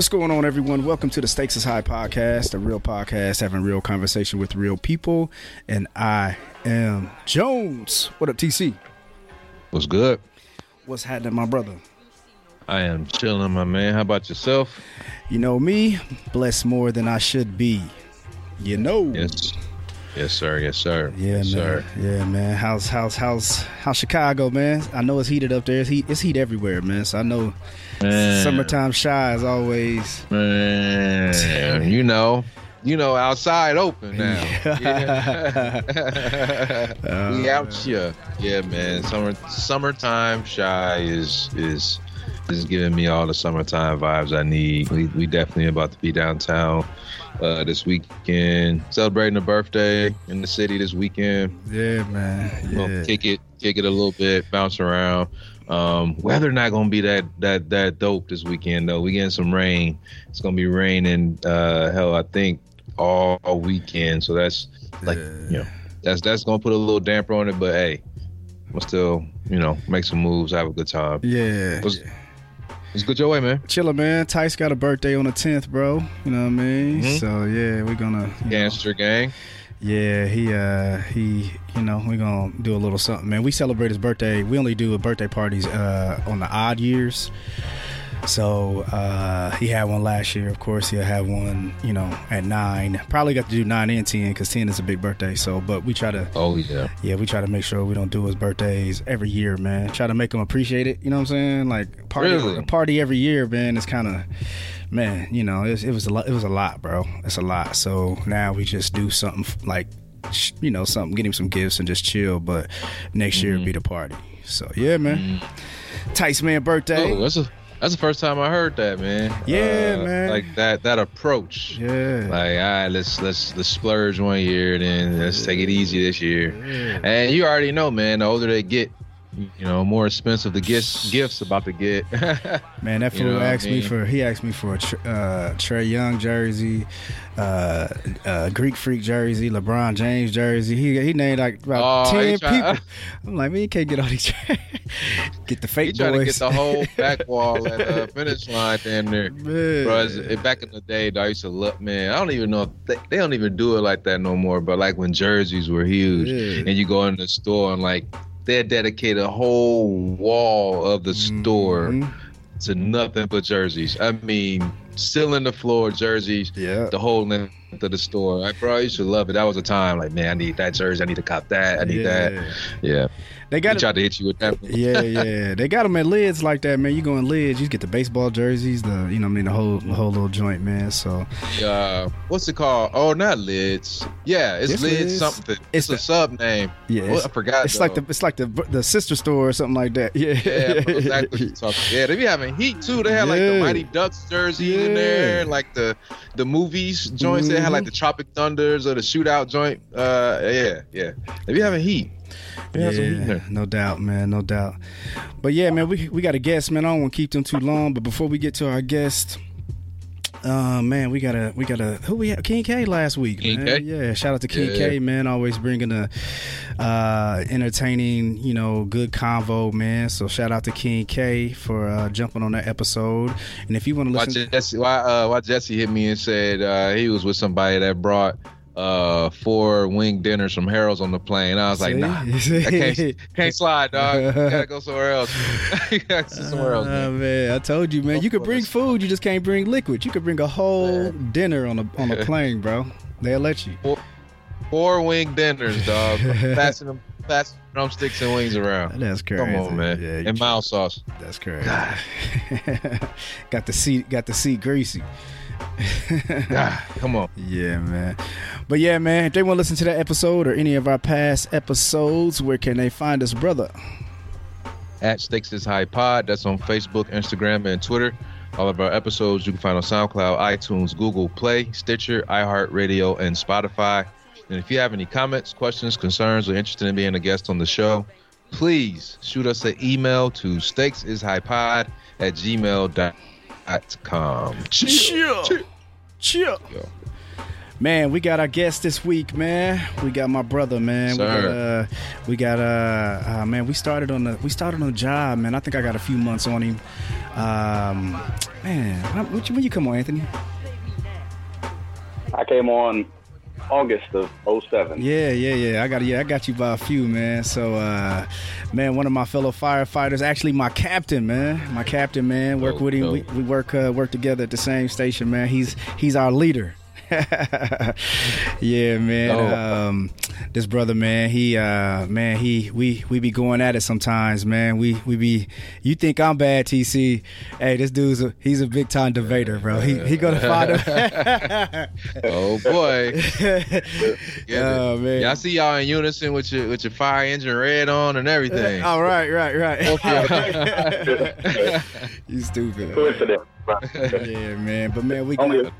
What's going on, everyone? Welcome to the Stakes is High podcast, a real podcast having real conversation with real people. And I am Jones. What up, TC? What's good? What's happening, my brother? I am chilling, my man. How about yourself? You know me, blessed more than I should be. You know. Yes. Yes, sir. Yes, sir. Yeah, yes, man. sir. Yeah, man. How's how's how's how's Chicago, man? I know it's heated up there. It's heat. It's heat everywhere, man. So I know Man, summertime Chi is always. Man, you know, you know, outside open now. Yeah. Oh, we out here. Yeah, man. Summer, summertime Chi is is is giving me all the summertime vibes I need. We we definitely about to be downtown. Uh, this weekend, celebrating a birthday in the city this weekend. Yeah, man. Yeah. kick it, kick it a little bit, bounce around. Um, weather not gonna be that that that dope this weekend though. We getting some rain. It's gonna be raining. Uh, hell, I think all, all weekend. So that's like you know, that's that's gonna put a little damper on it. But hey, we'll still you know make some moves, have a good time. Yeah. What's, Good your way, man. Chilla, man. Tice got a birthday on the 10th, bro. You know what I mean? Mhm. So, yeah, we're going to. Gangster gang. Yeah, he, uh, he, you know, we're to do a little something, man. We celebrate his birthday. We only do a birthday parties uh, on the odd years. So, uh, he had one last year. Of course, he'll have one, you know, at nine. Probably got to do nine and 10 because 10 is a big birthday. So, but we try to. Oh yeah. Yeah, we try to make sure we don't do his birthdays every year, man. Try to make him appreciate it. You know what I'm saying? Like party, Really? a party every year, man. It's kind of, man. You know, it, it was a lot. It was a lot, bro. It's a lot. So now we just do something like, you know, something. Get him some gifts and just chill. But next year Mm-hmm. be the party. So yeah, man. Tice man birthday. Oh, that's a that's the first time I heard that, man. Yeah, Uh, man. Like that that approach. yeah. Like, all right, let's let's let's splurge one year, then let's take it easy this year. And you already know, man. The older they get, you know, more expensive the gifts gifts about to get. Man, that You fool know what I asked me for. He asked me for a uh, Trae Young jersey, uh, uh, Greek Freak jersey, LeBron James jersey. He he named like about Oh, he ten try- people. I'm like, man, you can't get all these. get the he fake trying to get the whole back wall at the finish line down there. Man. Bro, back in the day, though, I used to look, man. I don't even know if they, they don't even do it like that no more. But like when jerseys were huge, Yeah. and you go in the store and like they dedicate a whole wall of the store Mhm. to nothing but jerseys. I mean, still in the floor jerseys, Yeah. the whole length of the store. I used to love it. That was a time like, man, I need that jersey. I need to cop that. I need that. Yeah. Yeah. They got it. tried to hit you with that. Yeah, yeah. They got them at lids like that, man. You go in lids, you get the baseball jerseys, the you know, I mean, the whole the whole little joint, man. So uh, what's it called? Oh, not lids. Yeah, it's, It's lids Lids. something. It's It's, a sub name. yeah? I forgot. it's like the it's like the the sister store or something like that. Yeah, Yeah, exactly. Yeah, they be having heat too. They had like the Mighty Ducks jerseys in there, and like the the movies joints. They had like the Tropic Thunders or the Shootout joint. Uh, yeah, yeah. They be having heat. They have some heat in Yeah, there. no doubt, man, no doubt. But yeah, man, we we got a guest, man. I don't want to keep them too long, but before we get to our guest, uh, man, we got a we got a who we had King K last week, King man. K? Yeah, shout out to King Yeah. K, man. Always bringing a uh, entertaining, you know, good convo, man. So shout out to King K for uh, jumping on that episode. And if you want to Why listen, Jesse? Why uh, why Jesse hit me and said uh, he was with somebody that brought uh four wing dinners from Harold's on the plane. I was like, nah, I can't can't slide, dog. Gotta go somewhere else. go somewhere else. Uh, Man. man, I told you, man. You could bring food, you just can't bring liquid. You could bring a whole dinner on a on a plane, bro. They'll let you. Four wing dinners, dog. Fasten them, pass drumsticks and wings around. That's crazy. Come on, man. Yeah, and mild sauce. That's crazy. got the seat. Got the seat greasy. ah, come on. Yeah, man. But yeah, man. If they want to listen to that episode or any of our past episodes, where can they find us, brother? At Stakes is High Pod. That's on Facebook, Instagram, and Twitter. All of our episodes you can find on SoundCloud, iTunes, Google Play, Stitcher, iHeartRadio, and Spotify. And if you have any comments, questions, concerns, or interested in being a guest on the show, please shoot us an email to stakesishighpod at gmail.com. Chill. Chill. Chill. Man, we got our guest this week, man. We got my brother, man. Sir. We got, uh, we got uh, uh, man. We started on the we started on the job, man. I think I got a few months on him. Um, man, when you, when you come on, Anthony? I came on August of 07. Yeah, yeah, yeah. I got yeah, I got you by a few, man. So uh man, one of my fellow firefighters, actually my captain, man. My captain, man. Work with him. We, we work uh, work together at the same station, man. He's he's our leader. yeah, man. Oh. Um, this brother, man, he, uh, man, he, we, we be going at it sometimes, man. We, we be. You think I'm bad, TC? Hey, this dude's a, he's a big time debater, bro. He, he gonna find him. oh boy. oh man. Y'all see y'all in unison with your with your fire engine red on and everything. All oh, right, right, right. you stupid. yeah, man. But man, we got.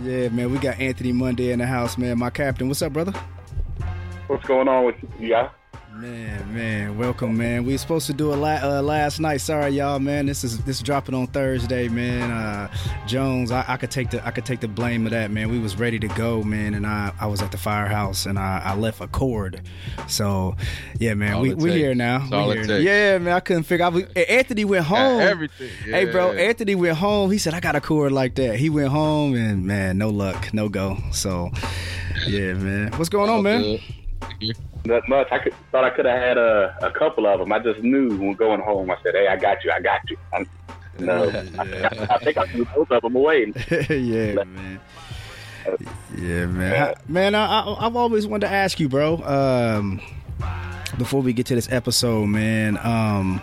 Yeah, man, we got Anthony Monday in the house, man. My captain, what's up, brother? What's going on with you, yeah? Man, man, welcome, man. We were supposed to do a la- uh, last night. Sorry, y'all, man. This is this is dropping on Thursday, man. Uh, Jones, I, I, could take the I could take the blame of that, man. We was ready to go, man, and I, I was at the firehouse and I, I left a cord. So, yeah, man, all we we here now. We here. Yeah, man. I couldn't figure. out. Anthony went home. Got everything. Yeah. Hey, bro. Anthony went home. He said I got a cord like that. He went home and man, no luck, no go. So, yeah, man. What's going all on, man? Good. Not much. I could, thought I could have had a, a couple of them. I just knew when going home. I said, "Hey, I got you. I got you." I'm, no, yeah. I, I, think I threw both of them away. yeah, man. Yeah, man. man, I, I, have always wanted to ask you, bro. Um, before we get to this episode, man. Um,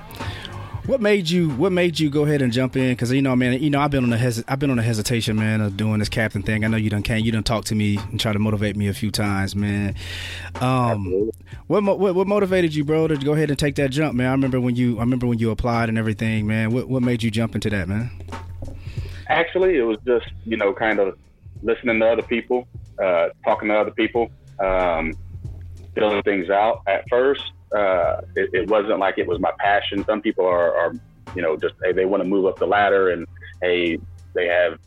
what made you What made you go ahead and jump in? Because you know, man, you know, I've been on a hes- I've been on a hesitation, man, of doing this captain thing. I know you can you done talk to me and try to motivate me a few times, man. Um, what, what what motivated you, bro, to go ahead and take that jump, man? I remember when you I remember when you applied and everything, man. What what made you jump into that, man? Actually, it was just you know kind of listening to other people, uh, talking to other people, um, filling things out. At first, uh, it, it, wasn't like it was my passion. Some people are, are you know, just hey, they want to move up the ladder and hey, they have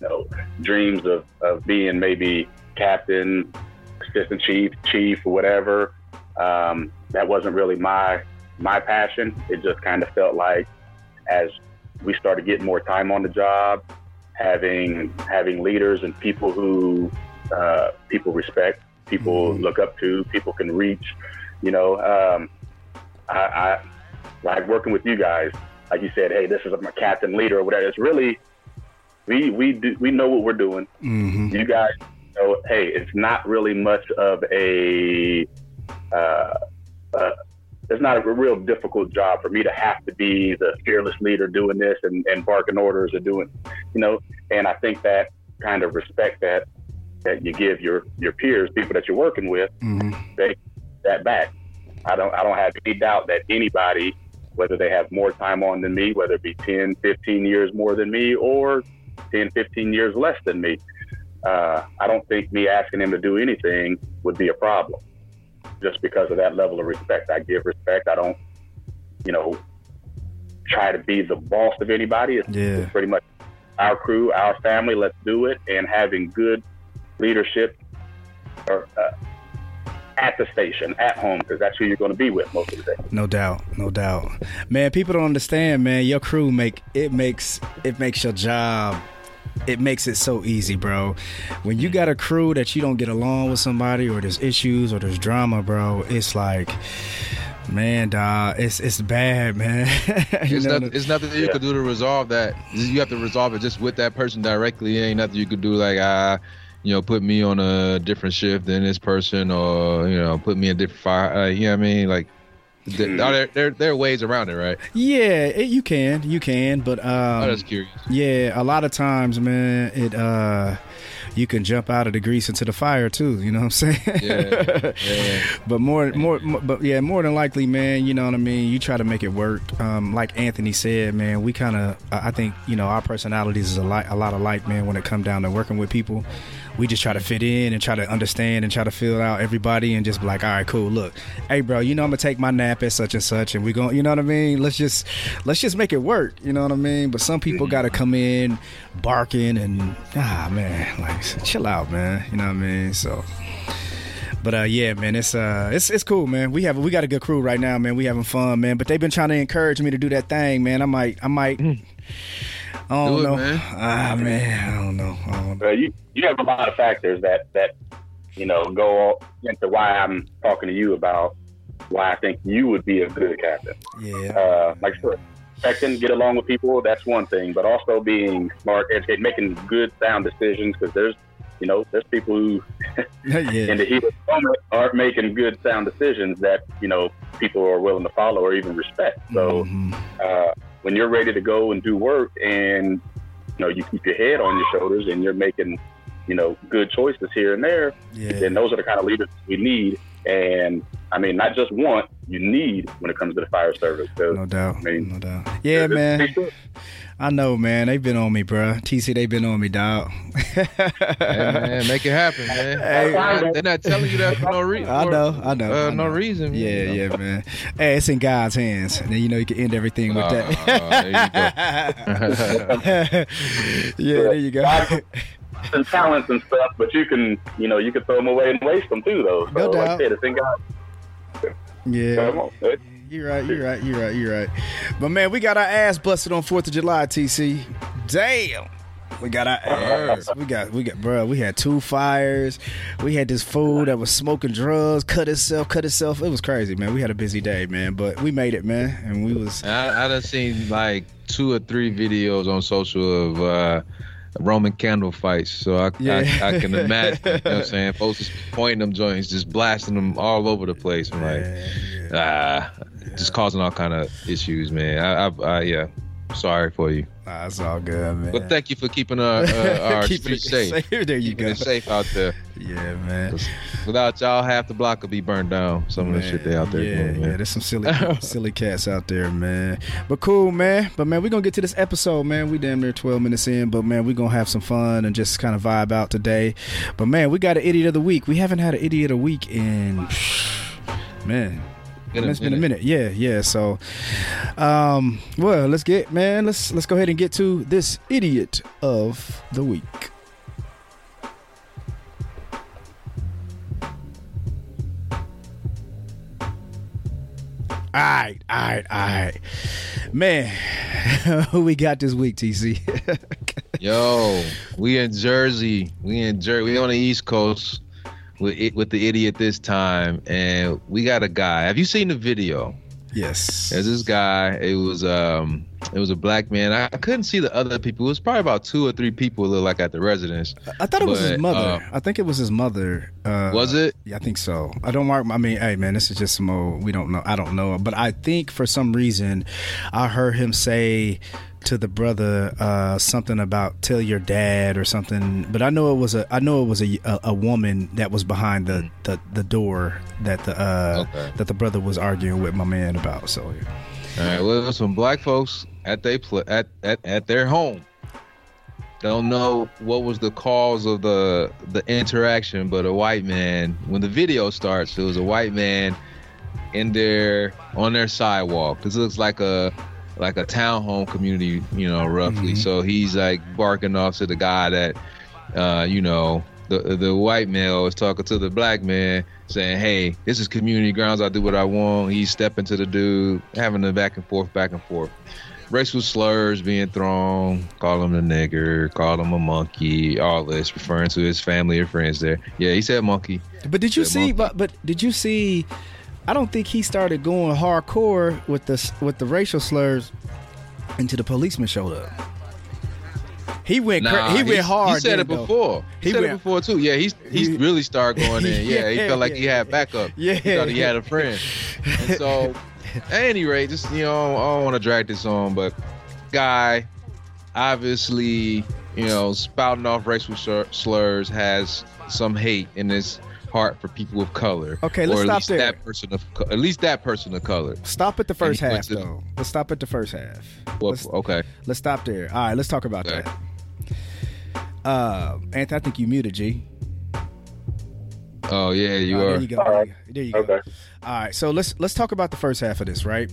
you know dreams of, of being maybe captain, assistant chief, chief, or whatever. Um, that wasn't really my my passion. It just kind of felt like as we started getting more time on the job, having having leaders and people who uh, people respect, people mm-hmm. look up to, people can reach you know, um, I, I like working with you guys. Like you said, hey, this is my captain leader or whatever. It's really we we do we know what we're doing. Mm-hmm. You guys know, hey, it's not really much of a. Uh, uh, it's not a real difficult job for me to have to be the fearless leader doing this and, and barking orders or doing, you know. And I think that kind of respect that that you give your your peers, people that you're working with, mm-hmm. they that back. I don't I don't have any doubt that anybody, whether they have more time on than me, whether it be 10, 15 years more than me or 10, 15 years less than me, uh, I don't think me asking them to do anything would be a problem just because of that level of respect. I give respect. I don't, you know, try to be the boss of anybody. It's, yeah. it's pretty much our crew, our family. Let's do it. And having good leadership or uh, at the station, at home, because that's who you're going to be with most of the day. No doubt, no doubt, man. People don't understand, man. Your crew make it makes it makes your job. It makes it so easy, bro. When you got a crew that you don't get along with somebody, or there's issues, or there's drama, bro, it's like Man, dog, it's it's bad, man. it's, nothing, it's nothing that you yeah. could do to resolve that. You have to resolve it just with that person directly. It ain't nothing you could do like, ah, uh, you know, put me on a different shift than this person, or you know, put me in a different fire. Uh, you know what I mean? Like, th- Mhm. are there, there there are ways around it, right? Yeah, it, you can, you can, but um, I'm just curious. yeah, a lot of times, man, it uh, you can jump out of the grease into the fire too. You know what I'm saying? Yeah, yeah. but more, more, more, but yeah, more than likely, man. You know what I mean. You try to make it work. Um, like Anthony said, man, we kind of, I I think, you know, our personalities is a lot, a lot alike, man. When it come down to working with people, we just try to fit in and try to understand and try to fill out everybody and just be like, all right, cool. Look, hey, bro, you know, I'm gonna take my nap at such and such, and we going, you know what I mean? Let's just, let's just make it work. You know what I mean? But some people got to come in barking and ah, man, like chill out, man. You know what I mean? So. But uh, yeah, man, it's uh, it's it's cool, man. We have we got a good crew right now, man. We having fun, man. But they've been trying to encourage me to do that thing, man. I might, I might. I don't Do it, know. man. Ah, man, I don't know. I don't know. You you have a lot of factors that that you know go into why I'm talking to you about why I think you would be a good captain. Yeah, Uh, like I said, respecting, get along with people, that's one thing, but also being smart, educated, making good, sound decisions because there's you know there's people who in yeah, the heat of the moment aren't making good, sound decisions that you know people are willing to follow or even respect. So Mhm. uh, when you're ready to go and do work and you know you keep your head on your shoulders and you're making you know good choices here and there yeah, then those are the kind of leaders we need. And i mean not just want you need when it comes to the fire service. 'cause, no doubt, I mean, no doubt. Yeah, man. It's- I know, man. They've been on me, bro. TC, they've been on me, dog. Hey, man, make it happen, man. Hey. They're not telling you that for no reason. I know, I know, Uh, I no know. reason. man. Yeah, yeah, man. Hey, it's in God's hands. And then you know you can end everything with Oh, that. yeah, there you go. some talents and stuff but you can you know you can throw them away and waste them too though so No like doubt. I said, it's in God. Yeah. Come on. It- You're right, you're right, you're right, you're right. But man, we got our ass busted on Fourth of July, TC. Damn. We got our ass. We got we got bro, we had two fires. We had this fool that was smoking drugs, cut itself, cut itself. It was crazy, man. We had a busy day, man. But we made it, man. And we was I, I done seen like two or three videos on social of uh, Roman candle fights, so I, Yeah. I, I can imagine. You know what I'm saying? Folks just pointing them joints, just blasting them all over the place. I'm like, ah, just causing all kind of issues, man. I, I, I yeah, sorry for you, Nah, it's all good, man. but thank you for keeping our, uh, our Keeping it safe. There you Keeping go. it safe out there. Yeah, man. Without y'all, half the block would be burned down. Some of the shit they out there yeah, doing, yeah, man. there's some silly, silly cats out there, man. But cool, man. But man, we're gonna get to this episode, man. We damn near 12 minutes in, but man, we're gonna have some fun and just kind of vibe out today. But man, we got an idiot of the week. We haven't had an idiot of the week in, man. Been it's been a minute. Yeah, yeah. So, um, well, let's get man. Let's let's go ahead and get to this idiot of the week. All right, all right, all right, man. Who we got this week, TC? Yo, we in Jersey. We in Jersey. We on the East Coast with it, with the idiot this time, and we got a guy. Have you seen the video? yes. There's this guy. It was um, it was a black man. I, I couldn't see the other people. It was probably about two or three people. look like at the residence. I thought it was his mother. uh, I think it was his mother. Uh, Was it? Yeah, I think so. I don't mark. I mean, hey, man, this is just some old. We don't know. I don't know. But I think for some reason, I heard him say to the brother uh, something about tell your dad or something. But I know it was a. I know it was a a, a woman that was behind the, the, the door that the uh, Okay. that the brother was arguing with my man about. So yeah. All right. Well, some black folks at they pl- at, at at their home. Don't know what was the cause of the the interaction, but a white man. When the video starts, it was a white man in there on their sidewalk. This looks like a like a townhome community, you know, roughly. Mhm. So he's like barking off to the guy that, uh, you know, the the white male is talking to the black man, saying, "Hey, this is community grounds. I do what I want." He's stepping to the dude, having a back and forth, back and forth. Racial slurs being thrown, call him a nigger, call him a monkey, all this, referring to his family or friends there. Yeah, he said monkey. But did you see? monkey. But but did you see? I don't think he started going hardcore with the with the racial slurs until the policeman showed up. He went nah, he went hard. He said it before. He, he said went, it before too. Yeah, he's he really started going in. Yeah, yeah he felt like he had backup. Yeah, he thought he had a friend. And so, at any rate, just you know, I don't want to drag this on, but guy, obviously, you know, spouting off racial slurs has some hate in his heart for people of color. Okay, let's stop there. That person of at least that person of color. Stop at the first half, though. Let's stop at the first half. Well, okay. Let's stop there. All right, let's talk about okay. that. Uh, Anthony, I think you muted G. Oh yeah, you oh, are. There you go. There you go. Okay. All right, so let's let's talk about the first half of this, right?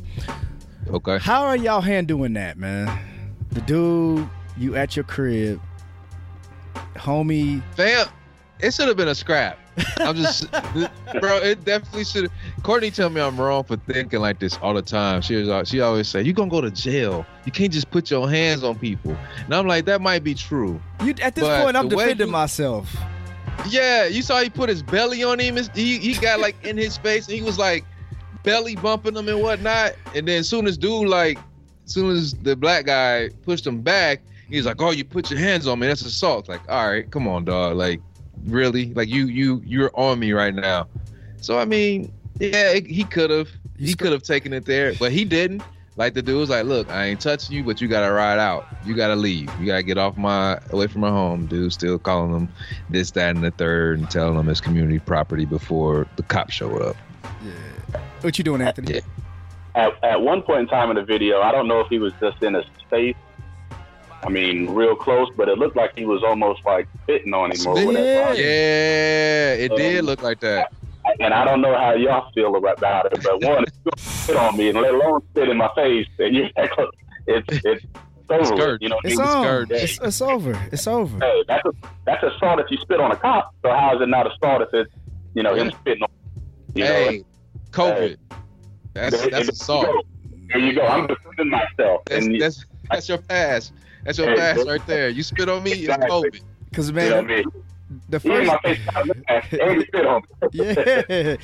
Okay. How are y'all handling that, man? The dude, you at your crib, homie. Fam, it should have been a scrap. I'm just, bro. It definitely should. Courtney tell me I'm wrong for thinking like this all the time. She was, she always say, "You gonna go to jail? You can't just put your hands on people." And I'm like, that might be true. You at this point, I'm defending you, myself. Yeah, you saw he put his belly on him. He he got like in his face, and he was like belly bumping him and whatnot. And then soon as dude like, soon as the black guy pushed him back, he's like, "Oh, you put your hands on me? That's assault." Like, all right, come on, dog. Like, really? Like you you you're on me right now. So I mean, yeah, it, he could have he could have taken it there, but he didn't. Like the dude was like, "Look, I ain't touching you, but you gotta ride out. You gotta leave. You gotta get off my away from my home." Dude still calling him this, that, and the third, and telling him it's community property before the cops showed up. Yeah. What you doing, Anthony? Yeah. At, at one point in time in the video, I don't know if he was just in a space I mean, real close, but it looked like he was almost like spitting on him or whatever. Yeah, it um, did look like that. And I don't know how y'all feel about it, but one, you spit on me, and let alone spit in my face, and you it's it's over. You know, it's, on. It's, it's, over. It's over. Hey, that's a that's assault if you spit on a cop. So how is it not assault if it's you know him spitting on? You hey, know, COVID. Hey, that's that's assault. There you go. I'm defending myself. That's, and that's, that's your pass. That's your pass right there. You spit on me, it's COVID. Because man, the first yeah,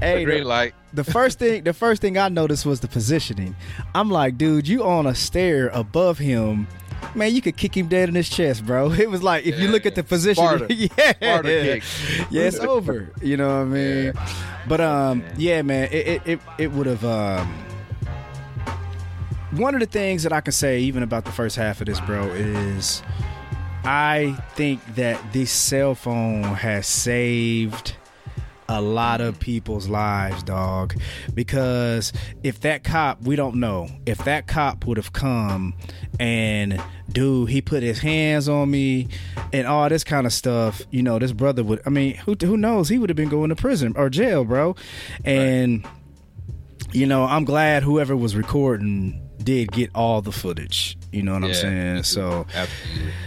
hey, green light. The first thing, the first thing I noticed was the positioning. I'm like, dude, you on a stair above him. Man, you could kick him dead in his chest, bro. It was like if yeah, you look at the position, Sparta. yeah, Sparta yeah, it's over. You know what I mean? Yeah. But um, yeah, man, it it it would have um one of the things that I can say, even about the first half of this, bro, is I think that this cell phone has saved a lot of people's lives, dog. Because if that cop, we don't know, if that cop would have come and, dude, he put his hands on me and all this kind of stuff, you know, this brother would, I mean, who, who knows? He would have been going to prison or jail, bro. And, right. you know, I'm glad whoever was recording did get all the footage. You know what yeah, I'm saying? So,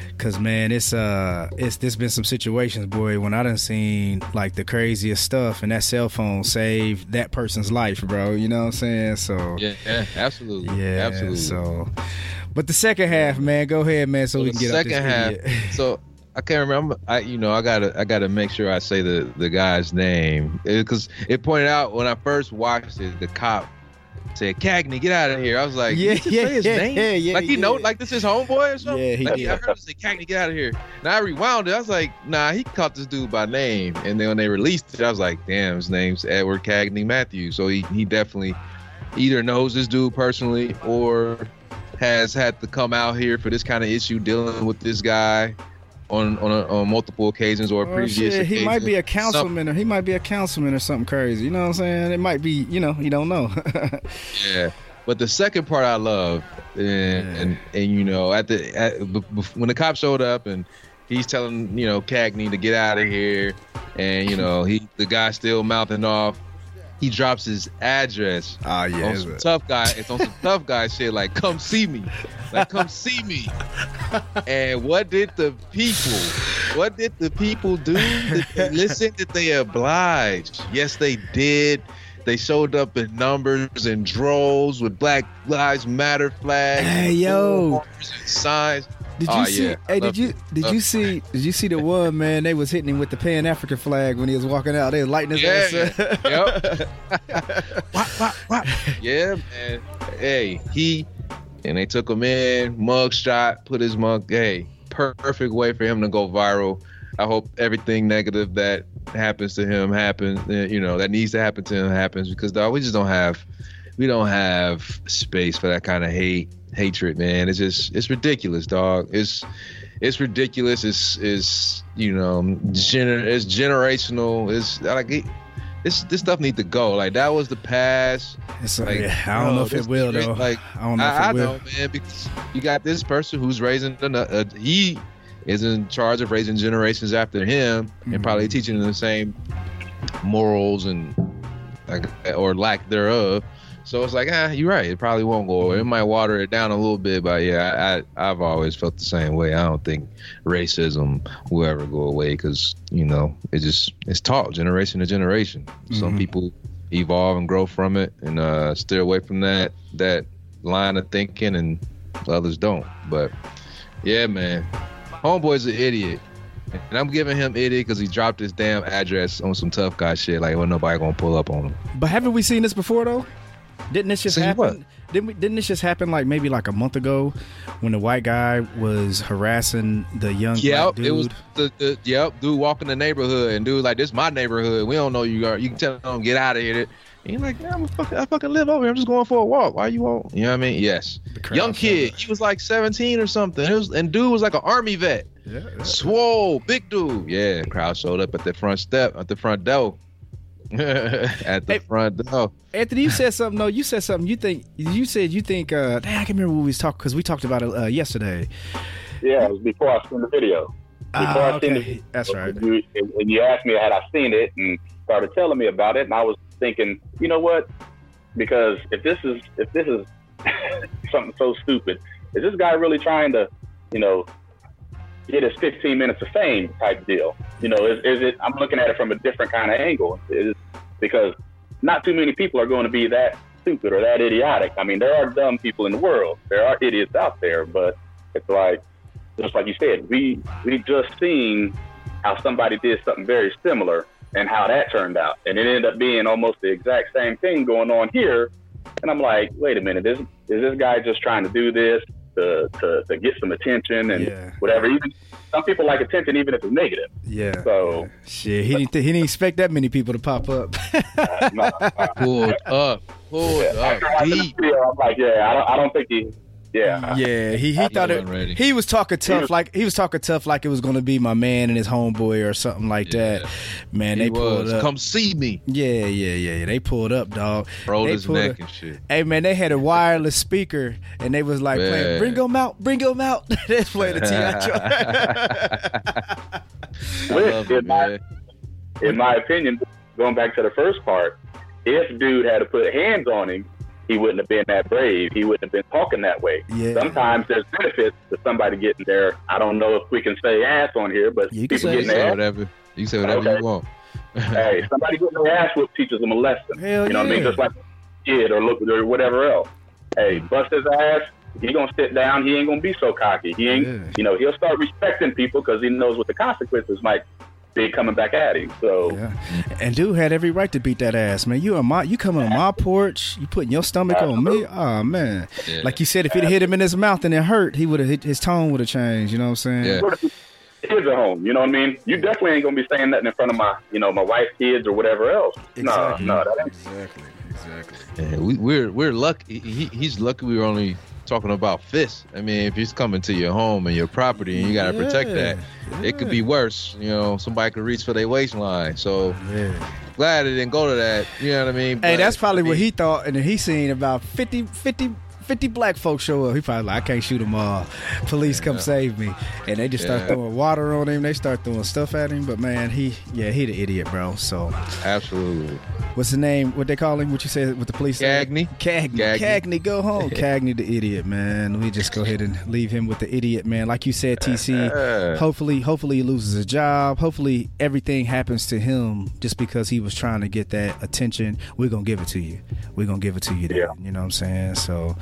because man, it's uh, it's there's been some situations, boy, when I done seen like the craziest stuff, and that cell phone saved that person's life, bro. You know what I'm saying? So, yeah, yeah absolutely, yeah, absolutely. So, but the second half, man, go ahead, man, so, so we can get second half. so I can't remember. I you know I gotta I gotta make sure I say the the guy's name because it, it, pointed out when I first watched it, the cop said Cagney, get out of here. I was like, yeah, yeah, his yeah, name? yeah, yeah, like he yeah. know, like this is homeboy or something. Yeah, he like, did. I heard him say Cagney, get out of here. Now I rewound it. I was like, nah, he caught this dude by name. And then when they released it, I was like, damn, his name's Edward Cagney Matthews. So he he definitely either knows this dude personally or has had to come out here for this kind of issue dealing with this guy on on, a, on multiple occasions or oh, previous. Shit. He might be a councilman, or he might be a councilman or something crazy. You know what I'm saying? It might be. You know, you don't know. yeah. But the second part I love, and yeah. and, and you know, at the at, when the cop showed up and he's telling you know Cagney to get out of here, and you know he the guy still mouthing off he drops his address. Ah, yeah. On some tough guy. It's on some tough guy shit. Like, come see me. Like, come see me. And what did the people? What did the people do? Did they listen? Did they oblige? Yes, they did. They showed up in numbers and droves with Black Lives Matter flags. Hey yo, signs. Did you oh, see? Yeah. Hey, did you did you see? Did you see the one man? They was hitting him with the Pan African flag when he was walking out. They was lighting his yeah. ass. yep. wah, wah. Yeah, man. Hey, he and they took him in, mug shot, put his mug. Hey, perfect way for him to go viral. I hope everything negative that happens to him happens. eh, You know that needs to happen to him happens because dog, we just don't have we don't have space for that kind of hate hatred, man. It's just it's ridiculous, dog. It's it's ridiculous. It's it's you know gener- it's generational. It's like it, this this stuff needs to go. Like that was the past. It's, Like, yeah, I don't bro, know if it will though. Like I don't know if it I, I will. know, man, because you got this person who's raising another. Uh, he is in charge of raising generations after him, Mm-hmm. and probably teaching them the same morals and like or lack thereof. So it's like, ah, you're right. It probably won't go away. It might water it down a little bit, but yeah, I, I I've always felt the same way. I don't think racism will ever go away because you know it just it's taught generation to generation. Some Mhm. people evolve and grow from it and uh, steer away from that that line of thinking, and others don't. But yeah, man, homeboy's an idiot. And I'm giving him idiot because he dropped his damn address on some tough guy shit. Like, well, nobody gonna pull up on him. But haven't we seen this before though? Didn't this just Seen happen? what? Didn't we, didn't this just happen like maybe like a month ago when the white guy was harassing the young black Yep, dude? it was the, the yep dude walking the neighborhood and dude like this is my neighborhood. We don't know you are. You can tell him get out of here. And he's like, yeah, I'm fucking, I fucking live over here. I'm just going for a walk. Why you want? You know what I mean? Yes. Young kid. He was like 17 or something. It was, and dude was like an army vet. Yeah. Swole, big dude. Yeah, crowd showed up at the front step, at the front door. at the Hey. front door. Anthony, you said something. No, you said something. You think you said you think. uh dang, I can remember what we was talking because we talked about it uh, yesterday. Yeah, it was before I seen the video. Before Ah, I seen okay, the that's right. You, and you asked me had I seen it and started telling me about it, and I was thinking, you know what? Because if this is if this is something so stupid, is this guy really trying to, you know, get his 15 minutes of fame type deal? You know, is, is it? I'm looking at it from a different kind of angle. Is because not too many people are going to be that stupid or that idiotic. I mean, there are dumb people in the world. There are idiots out there, but it's like just like you said, we we just seen how somebody did something very similar and how that turned out, and it ended up being almost the exact same thing going on here. And I'm like, wait a minute, is is this guy just trying to do this to to, to get some attention and Yeah. whatever? Even some people like attention, even if it's negative. Yeah. So Shit, he didn't. Th- he didn't expect that many people to pop up. uh, no, uh, Pulled up. Pulled up. after Deep. video, I'm like, yeah, I don't, I don't think he, yeah, yeah, he he thought it. wasn't ready. He was talking tough, was- like he was talking tough, like it was going to be my man and his homeboy or something like that. Man, He they pulled was. up. Come see me. yeah, yeah, yeah, yeah. They pulled up, dog. Rolled They his pulled neck up. and shit. Hey man, they had a wireless speaker and they was like playing, "Bring them out, bring them out." they playing the Ti. I With- it, in my- in my opinion, going back to the first part, if dude had to put hands on him, he wouldn't have been that brave. He wouldn't have been talking that way. Yeah. Sometimes there's benefits to somebody getting there. I don't know if we can say ass on here, but You can people say You getting say their whatever. You say whatever Okay. you want. Hey, somebody getting their ass whooped teaches them a lesson. Hell you know what I mean? Just like a kid or look or whatever else. Hey, bust his ass. He gonna sit down. He ain't gonna be so cocky. He ain't. Yeah. You know, he'll start respecting people because he knows what the consequences might be coming back at him. So. Yeah. And dude had every right to beat that ass, man. You on my you coming on my porch, you putting your stomach on me. Oh man. Yeah. Like you said, if he'd hit him in his mouth and it hurt, he would have his tone would have changed. You know what I'm saying? Yeah. Kids at home? You know what I mean? You definitely ain't gonna be saying nothing in front of my, you know, my wife's kids or whatever else. Exactly. No, no, that ain't. Exactly. Exactly. Yeah, we, we're we're lucky. He, he's lucky we were only talking about fists. I mean, if he's coming to your home and your property, and you gotta protect that, it could be worse. You know, somebody could reach for their waistline. So Yeah. glad it didn't go to that. You know what I mean? Hey, But, that's probably I what he thought, and then he seen about 50, 50, 50 black folks show up. He probably like, I can't shoot them all. Police come save me, and they just start Yeah. throwing water on him. They start throwing stuff at him. But man, he, yeah, he the idiot, bro. So, Absolutely. what's the name? What they call him? What you said? What the police? Cagney. Cagney. Cagney. Cagney, go home. Cagney, the idiot, man. We just go ahead and leave him with the idiot, man. Like you said, TC. Hopefully, hopefully he loses his job. Hopefully everything happens to him just because he was trying to get that attention. We're gonna give it to you. We're gonna give it to you. There, Yeah. You know what I'm saying? So,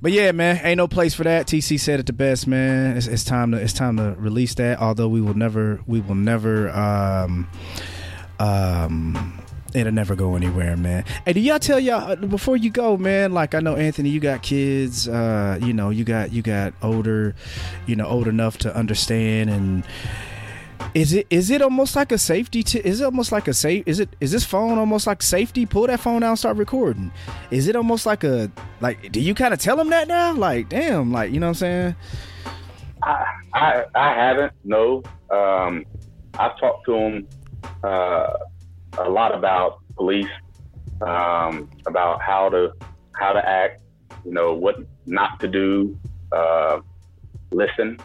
but yeah, man, ain't no place for that. TC said it the best, man. It's, it's time to it's time to release that. Although we will never we will never um um It'll never go anywhere, man. Hey, do y'all tell y'all uh, before you go, man? Like I know Anthony, you got kids. Uh, you know, you got you got older, you know, old enough to understand. And is it is it almost like a safety? T- is it almost like a safe? Is it is this phone almost like safety? Pull that phone out, start recording. Is it almost like a like? Do you kind of tell them that now? Like, damn, like you know what I'm saying? I I, I haven't. No. Um, I've talked to them. Uh, a lot about police, um, about how to how to act, you know, what not to do, uh, listen,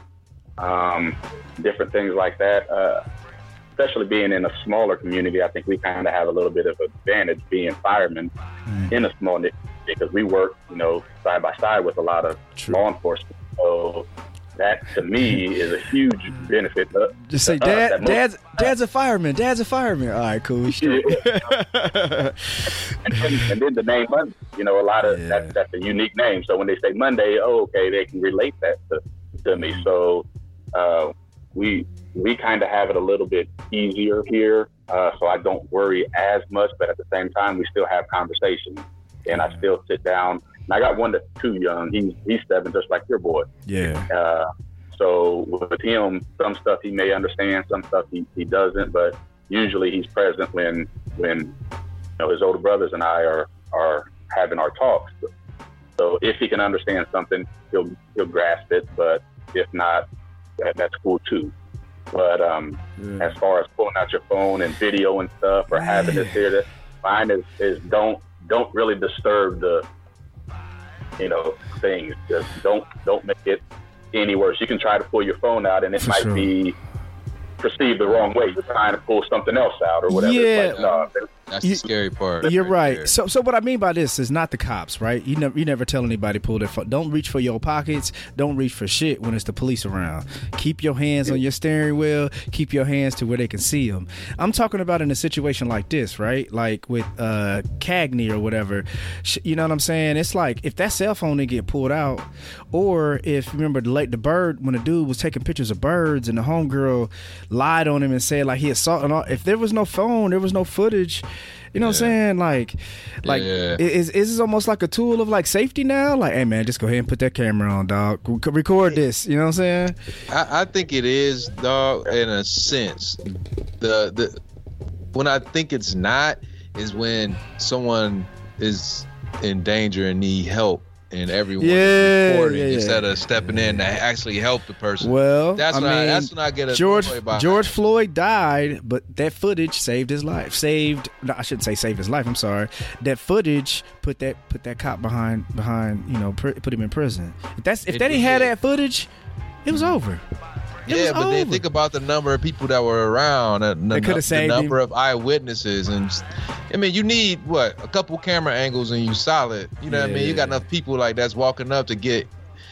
um, different things like that. Uh, especially being in a smaller community, I think we kind of have a little bit of advantage being firemen mm. in a small niche because we work, you know, side by side with a lot of True. law enforcement. So that to me is a huge benefit. To, Just say, Dad, Dad's, Dad's a fireman. Dad's a fireman. All right, cool. Yeah. and, then, and, then, the name Monday, you know, a lot of yeah. that, that's a unique name. So when they say Monday, oh, okay, they can relate that to, to me. So uh, we we kind of have it a little bit easier here, uh, so I don't worry as much. But at the same time, we still have conversations, and I still sit down and I got one that's too young. He's he's seven, just like your boy. Yeah. Uh, so with him, some stuff he may understand, some stuff he, he doesn't. But usually he's present when when you know his older brothers and I are are having our talks. So if he can understand something, he'll he'll grasp it. But if not, that, that's cool too. But um, as far as pulling out your phone and video and stuff, or having this here, that mine is, is don't don't really disturb the you know, things. Just don't don't make it any worse. You can try to pull your phone out, and it For might sure. be perceived the wrong way. You're trying to pull something else out or whatever. Yeah. Like, no, that's you, the scary part. You're right. right. So, so what I mean by this is not the cops, right? You never, you never tell anybody pull their phone. Don't reach for your pockets. Don't reach for shit when it's the police around. Keep your hands on your steering wheel. Keep your hands to where they can see them. I'm talking about in a situation like this, right? Like with uh Cagney or whatever. You know what I'm saying? It's like if that cell phone didn't get pulled out, or if remember the late the bird when the dude was taking pictures of birds and the homegirl lied on him and said like he assaulted. If there was no phone, there was no footage you know yeah. what I'm saying? Like, like yeah. is is this almost like a tool of like safety now? Like, hey man, just go ahead and put that camera on, dog. Record this. You know what I'm saying? I, I think it is, dog. In a sense, the the when I think it's not is when someone is in danger and need help and everyone yeah, recording yeah, yeah. instead of stepping in to actually help the person. Well, that's I when mean, I, that's when I get a George George Floyd died, but that footage saved his life. Saved no, I shouldn't say saved his life. I'm sorry. That footage put that put that cop behind behind you know pr- put him in prison. If that's if it, they didn't have that footage, it was over yeah, but over. then think about the number of people that were around, uh, the, the, the number of eyewitnesses, and I mean, you need what a couple camera angles and you solid. You know yeah. what I mean? You got enough people like that's walking up to get.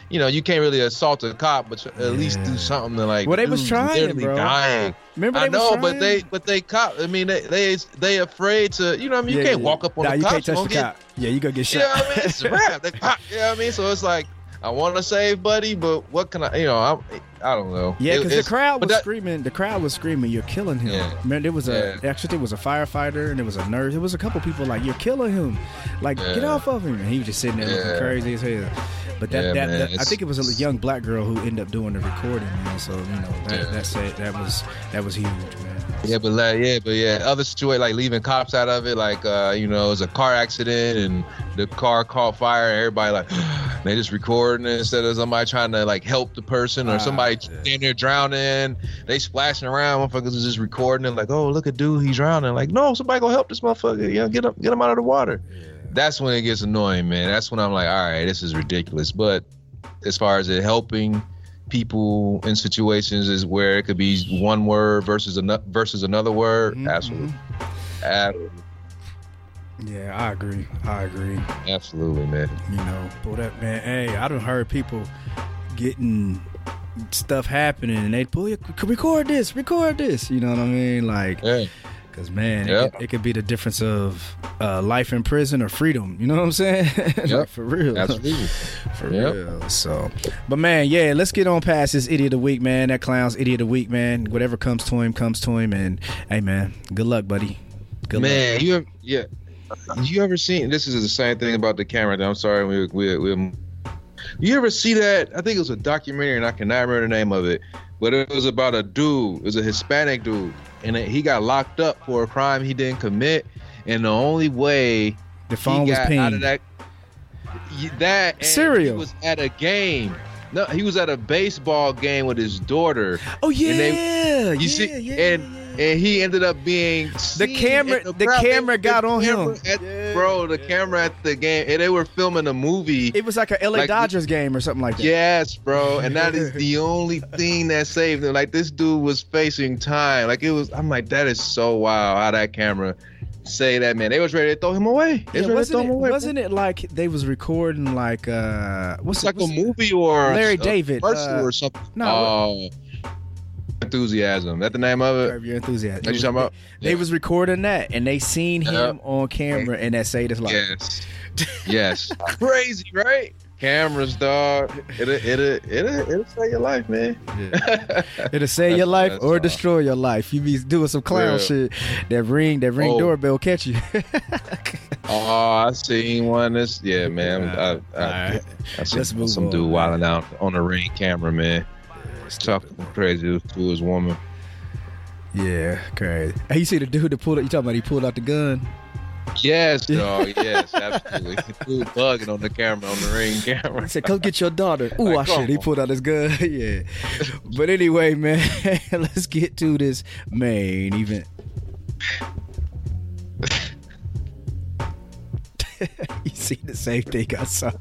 You know, you can't really assault a cop, but at yeah. least do something to like. Well, they was trying, bro. Dying. Remember, I know, but they, but they cop. I mean, they, they, they afraid to. You know, what I mean, you yeah, can't walk up on nah, a you cop. Can't touch the get, cop. Yeah, you gonna get shot. Yeah, you know I mean, it's rap. They pop. You know what I mean? So it's like I want to save Buddy, but what can I? You know, I'm, I don't know. Yeah, because the crowd was that, screaming. The crowd was screaming, "You're killing him!" Yeah, Man, there was a yeah. actually there was a firefighter and there was a nurse. There was a couple people like, "You're killing him!" Like, yeah. get off of him! And he was just sitting there looking crazy as hell. But that, that, that I think it was a young black girl who ended up doing the recording, man. So you know that that said that was that was huge, man. Yeah, but like, yeah, but yeah, other situation like leaving cops out of it, like uh, you know, it was a car accident and the car caught fire, and everybody like they just recording it instead of somebody trying to like help the person or uh, somebody yeah. standing there drowning, they splashing around, motherfuckers is just recording it like, oh look at dude, he's drowning. Like, no, somebody go help this motherfucker, yeah, get him, get him out of the water. Yeah. That's when it gets annoying, man. That's when I'm like, all right, this is ridiculous. But as far as it helping people in situations is where it could be one word versus another versus another word. Mm-hmm. Absolutely. Absolutely. Yeah, I agree. I agree. Absolutely, man. You know, pull that man. Hey, I don't heard people getting stuff happening and they pull you record this, record this. You know what I mean? Like hey. Cause man, yep. it, could, it, could, be the difference of uh, life in prison or freedom. You know what I'm saying? Yep. like for real. Absolutely. for yep. real. So, but man, yeah, let's get on past this idiot of the week, man. That clown's idiot of the week, man. Whatever comes to him, comes to him. And hey, man, good luck, buddy. Good Man, luck. you have yeah. You ever seen? This is the same thing about the camera. I'm sorry, we we we. You ever see that? I think it was a documentary, and I cannot remember the name of it. But it was about a dude. It was a Hispanic dude, and he got locked up for a crime he didn't commit. And the only way The phone he was got out of that, that. He was at a game. No, he was at a baseball game with his daughter. oh yeah, and yeah, You see, yeah, and yeah. And he ended up being The camera- in the camera They- got the on him. at- Yeah, bro, the yeah. camera at the game, and they were filming a movie. it was like a LA Like, Dodgers game or something like that. Yes, bro, and that is the only thing that saved him. Like this dude was facing time. Like it was. I'm like, that is so wild how that camera say that man. They was ready to throw him away. They Yeah, was ready to throw wasn't him it? away. Wasn't it like they was recording like uh what's It's like what's a it- movie or Larry a, David, commercial uh, or something. no, Oh, enthusiasm. That the name of it? Curb Your Enthusiasm. That you talking about? They Yeah. was recording that and they seen him Yeah. on camera and that saved his life. Yes. Yes. Crazy, right? Cameras, dog. It'll it'll it'll it'll save your life, man. It'll save your life or destroy your life. You be doing some clown Real. shit. That ring, that ring Oh. doorbell catch you. oh, I seen one. This yeah, man. I, I, Alright. I seen Let's some dude wilding out on the ring camera, man. Talking crazy to his woman. Yeah, crazy. Hey, you see the dude that pulled? You talking about he pulled out the gun? Yes, dog. Yes, absolutely. Dude bugging on the camera on the ring camera. He camera. said, "Come get your daughter." Ooh, Like, I come shit. He pulled out his gun. yeah. But anyway, man, let's get to this main event. you see the same thing I saw.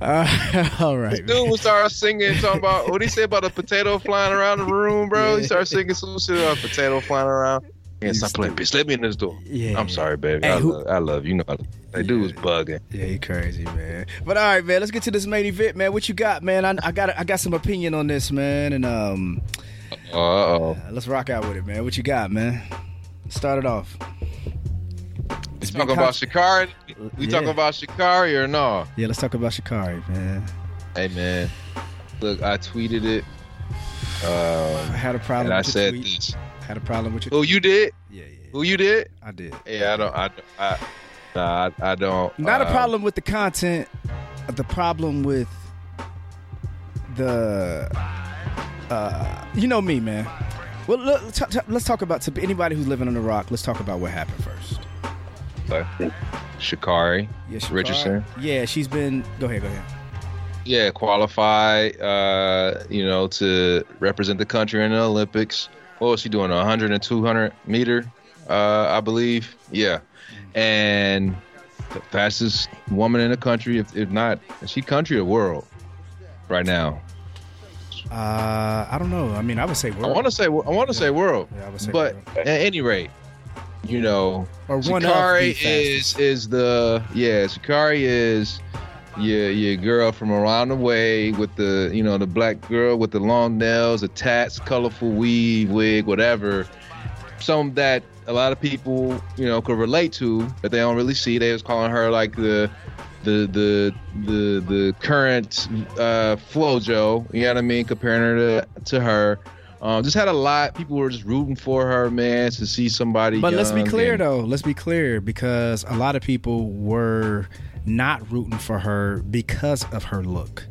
Uh, all right. Dude was started singing, talking about what he said about a potato flying around the room, bro. He started singing some shit about a potato flying around. Yeah, stop playing, bitch. Let me in this door. Yeah. I'm sorry, baby. Hey, I, who- love, I love you. You know, that dude was bugging. Yeah, he crazy, man. But all right, man, let's get to this main event, man. What you got, man? I, I got I got some opinion on this, man, and um, Uh oh. let's rock out with it, man. What you got, man? Start it off. Been Talking about Sha'Carri? We Yeah. talking about Sha'Carri or no? Yeah, let's talk about Sha'Carri, man. Hey man, look, I tweeted it, I um, had a problem. and I said tweet. this. had a problem with your. Who you did? Yeah, yeah, Who you did? I did. Yeah, I don't. I, I, nah, I, I don't. Not a um, problem with the content. The problem with the, uh, you know me, man. Well, look, t- t- let's talk about to anybody who's living on the rock. Let's talk about what happened first. Sha'Carri. Yeah, Sha'Carri- Richardson? Yeah, she's been. Go ahead, go ahead. Yeah, qualify. Uh, you know, to represent the country in the Olympics. What was she doing? A 100 and 200 meter, uh, I believe. Yeah, and the fastest woman in the country, if, if not, is she country or world right now? Uh, I don't know. I mean, I would say I world. want to say I want to say world, Yeah, I would say but world. at any rate, you know, or one Sha'Carri is is the yeah Sha'Carri is your your girl from around the way with the you know the black girl with the long nails, the tats, colorful weave, wig, whatever. Some that a lot of people you know could relate to that they don't really see. They was calling her like the the the the the current uh Flo-Jo. You know what I mean? Comparing her to to her. Um, just had a lot. People were just rooting for her, man, to see somebody. But let's be clear and- though. Let's be clear because a lot of people were not rooting for her because of her look.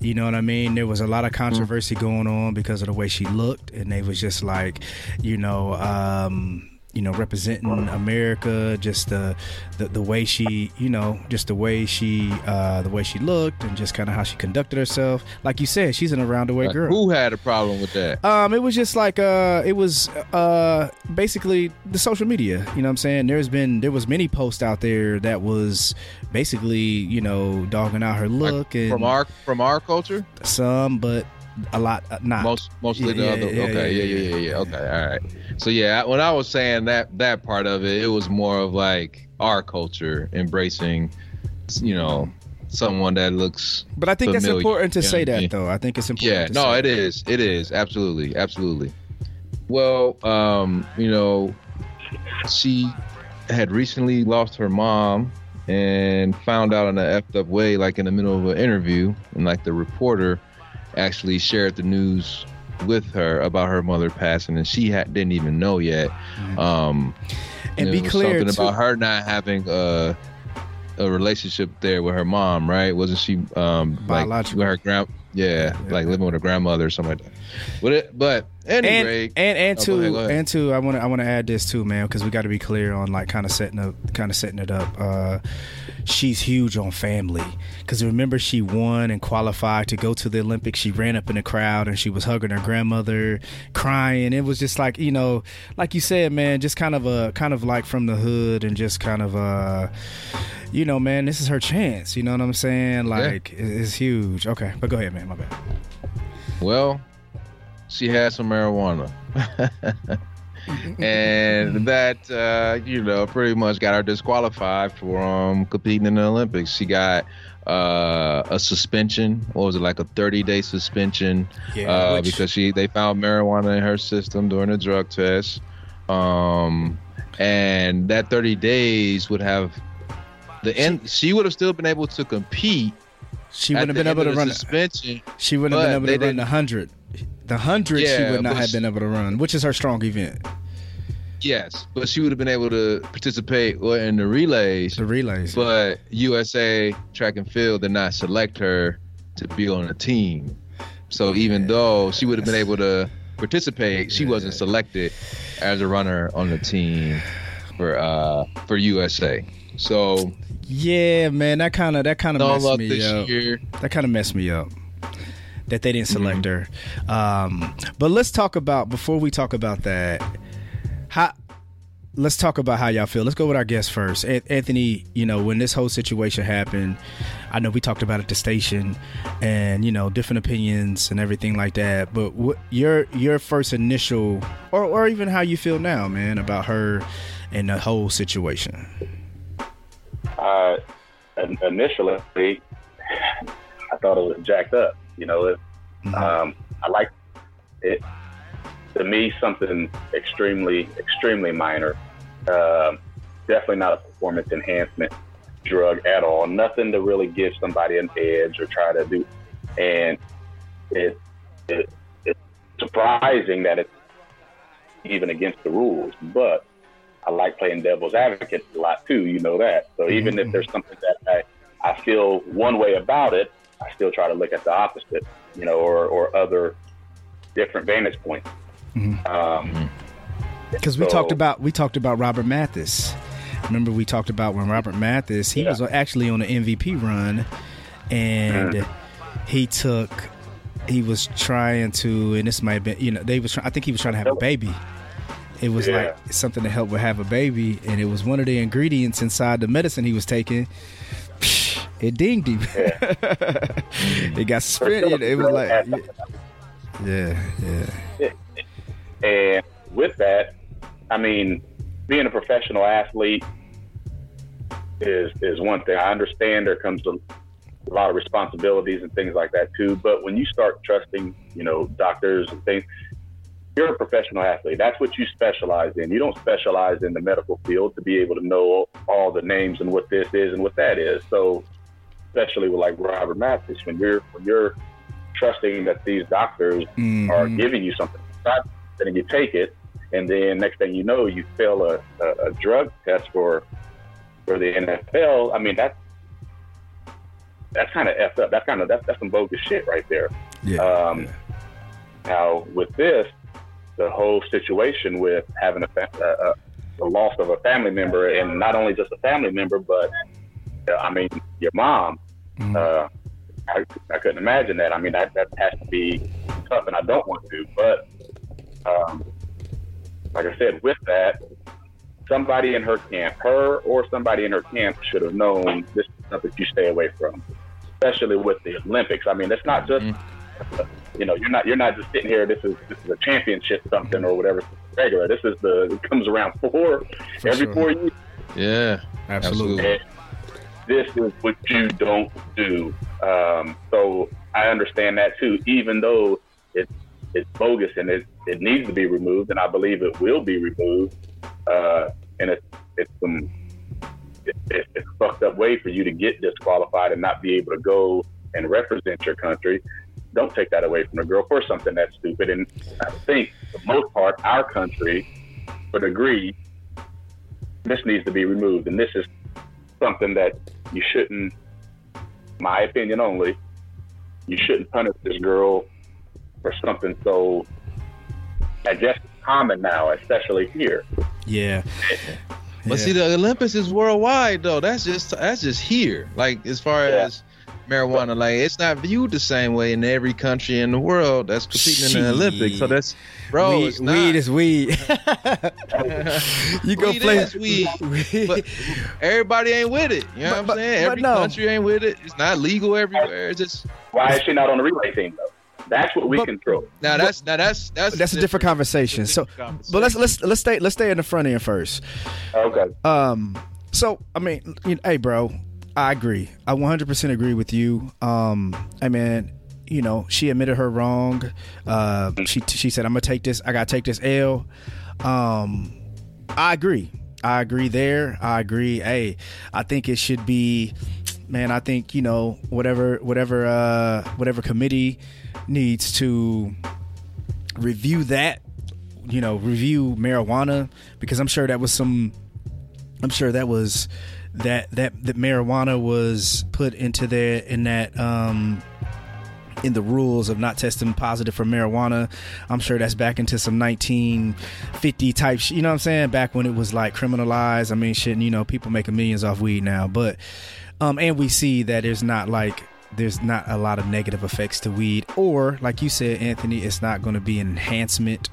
You know what I mean? There was a lot of controversy going on because of the way she looked, and they was just like, you know, um, you know, representing America, just the, the the way she, you know, just the way she, uh, the way she looked, and just kind of how she conducted herself. Like you said, she's an around the way Like, girl. Who had a problem with that? Um, it was just like uh, it was uh, basically the social media. You know what I'm saying? There's been there was many posts out there that was basically you know dogging out her Like, look and from our from our culture, some, but a lot uh, not. most mostly Yeah, the other. yeah, okay, yeah, yeah, yeah, yeah. Okay, all right. So yeah, when I was saying that that part of it, it was more of like our culture embracing, you know, someone that looks. but I think that's important to say that though. I think it's important. Yeah, no, it that. is. It is absolutely, absolutely. Well, um, you know, she had recently lost her mom and found out in a effed up way, like in the middle of an interview, and like the reporter actually shared the news with her about her mother passing, and she ha- didn't even know yet. Um, and, and be clear, something too. about her not having a a relationship there with her mom, right? Wasn't she um like with her grand? Yeah, yeah, like living with her grandmother or something like that. But it, but anyway, and and, and oh, to go ahead, go ahead. and to I want to I want to add this too, man, because we got to be clear on like kind of setting up, kind of setting it up. Uh, she's huge on family because remember she won and qualified to go to the Olympics. She ran up in the crowd and she was hugging her grandmother, crying. It was just like you know, like you said, man, just kind of a kind of like from the hood and just kind of uh, you know, man, this is her chance. You know what I'm saying? Like yeah. it's huge. Okay, but go ahead, man. My bad. Well, she had some marijuana. and that uh, you know pretty much got her disqualified from competing in the Olympics. She got uh, a suspension. What was it like a 30 day suspension? Yeah, uh, which... because she they found marijuana in her system during a drug test. Um, and that 30 days would have the end. She would have still been able to compete. She wouldn't have been able to run suspension. She wouldn't have been able to run the hundred. The hundred yeah, she would not have been able to run, which is her strong event. Yes, but she would have been able to participate in the relays. The relays. But USA Track and Field did not select her to be on a team. So even yeah. though she would have been able to participate, she yeah. wasn't selected as a runner on the team for uh for USA. So yeah, man, that kind of that kind of messed me up. Year. That kind of messed me up that they didn't select mm-hmm. her. Um, but let's talk about before we talk about that. How let's talk about how y'all feel. Let's go with our guest first. Anthony, you know, when this whole situation happened, I know we talked about it at the station and, you know, different opinions and everything like that. But what your your first initial or or even how you feel now, man, about her and the whole situation? Uh initially I thought it was jacked up. You know, it, mm-hmm. um, I like it. To me, something extremely, extremely minor. Uh, definitely not a performance enhancement drug at all. Nothing to really give somebody an edge or try to do. And it, it it's surprising that it's even against the rules, but I like playing devil's advocate a lot too. You know that. So even mm-hmm. if there's something that I, I feel one way about it, I still try to look at the opposite, you know, or, or other different vantage points. Mm-hmm. Um, because so, we talked about we talked about Robert Mathis. Remember we talked about when Robert Mathis he yeah. was actually on an MVP run, and mm-hmm. he took he was trying to and this might have been you know they was trying, I think he was trying to have a baby. It was yeah. like something to help with have a baby, and it was one of the ingredients inside the medicine he was taking it dinged him. Yeah. it got suspended. It was like, yeah, yeah. And with that, I mean, being a professional athlete is is one thing. I understand there comes a, a lot of responsibilities and things like that too. But when you start trusting, you know, doctors and things, you're a professional athlete. That's what you specialize in. You don't specialize in the medical field to be able to know all the names and what this is and what that is. So especially with like Robert Mathis, when you're when you're trusting that these doctors mm-hmm. are giving you something, and then you take it, and then next thing you know, you fail a, a, a drug test for for the NFL. I mean, that's that's kind of effed up. That's kind of that's that's some bogus shit right there. Yeah. Um, yeah. Now with this, the whole situation with having a, a, a loss of a family member, and not only just a family member, but I mean, your mom. Mm-hmm. Uh, I, I couldn't imagine that. I mean, that, that has to be tough, and I don't want to. But um, like I said, with that, somebody in her camp, her or somebody in her camp, should have known this is something you stay away from, especially with the Olympics. I mean, it's not just mm-hmm. you know you're not you're not just sitting here. This is this is a championship something or whatever. Regular. This is the it comes around four For every sure. four years. Yeah, absolutely. And, this is what you don't do. Um, so I understand that too, even though it's it's bogus and it, it needs to be removed, and I believe it will be removed. Uh, and it's it's some it, it's a fucked up way for you to get disqualified and not be able to go and represent your country. don't take that away from a girl for something that's stupid. And I think, for the most part, our country would agree this needs to be removed. And this is something that you shouldn't, my opinion only, you shouldn't punish this girl for something so, I guess, common now, especially here. Yeah. But see, the Olympics is worldwide though. That's just that's just here. Like as far Yeah. as marijuana, like it's not viewed the same way in every country in the world that's competing in the Olympics. So that's bro, weed, it's not. weed is weed. you go Weed play is weed, but everybody ain't with it. You know But- what I'm saying? but Every no. country ain't with it. It's not legal everywhere. It's just Why is she not on the relay team though? That's what we But- control. now that's now that's that's That's a different conversation. that's a So, different but let's let's let's stay let's stay in the front end first. Okay. Um, so I mean, you know, hey, bro, I agree. I 100% agree with you. Um, I mean, you know, she admitted her wrong. Uh, she she said, "I'm gonna take this. I gotta take this L." Um, I agree. I agree there. I agree. Hey, I think it should be, man. I think you know whatever whatever uh whatever committee needs to review that you know review marijuana because i'm sure that was some i'm sure that was that that that marijuana was put into there in that um in the rules of not testing positive for marijuana. I'm sure that's back into some 1950 type you know what i'm saying? Back when it was like criminalized. I mean shit you know people making millions off weed now. But um and we see that there's not like there's not a lot of negative effects to weed or like you said anthony it's not going to be an enhancement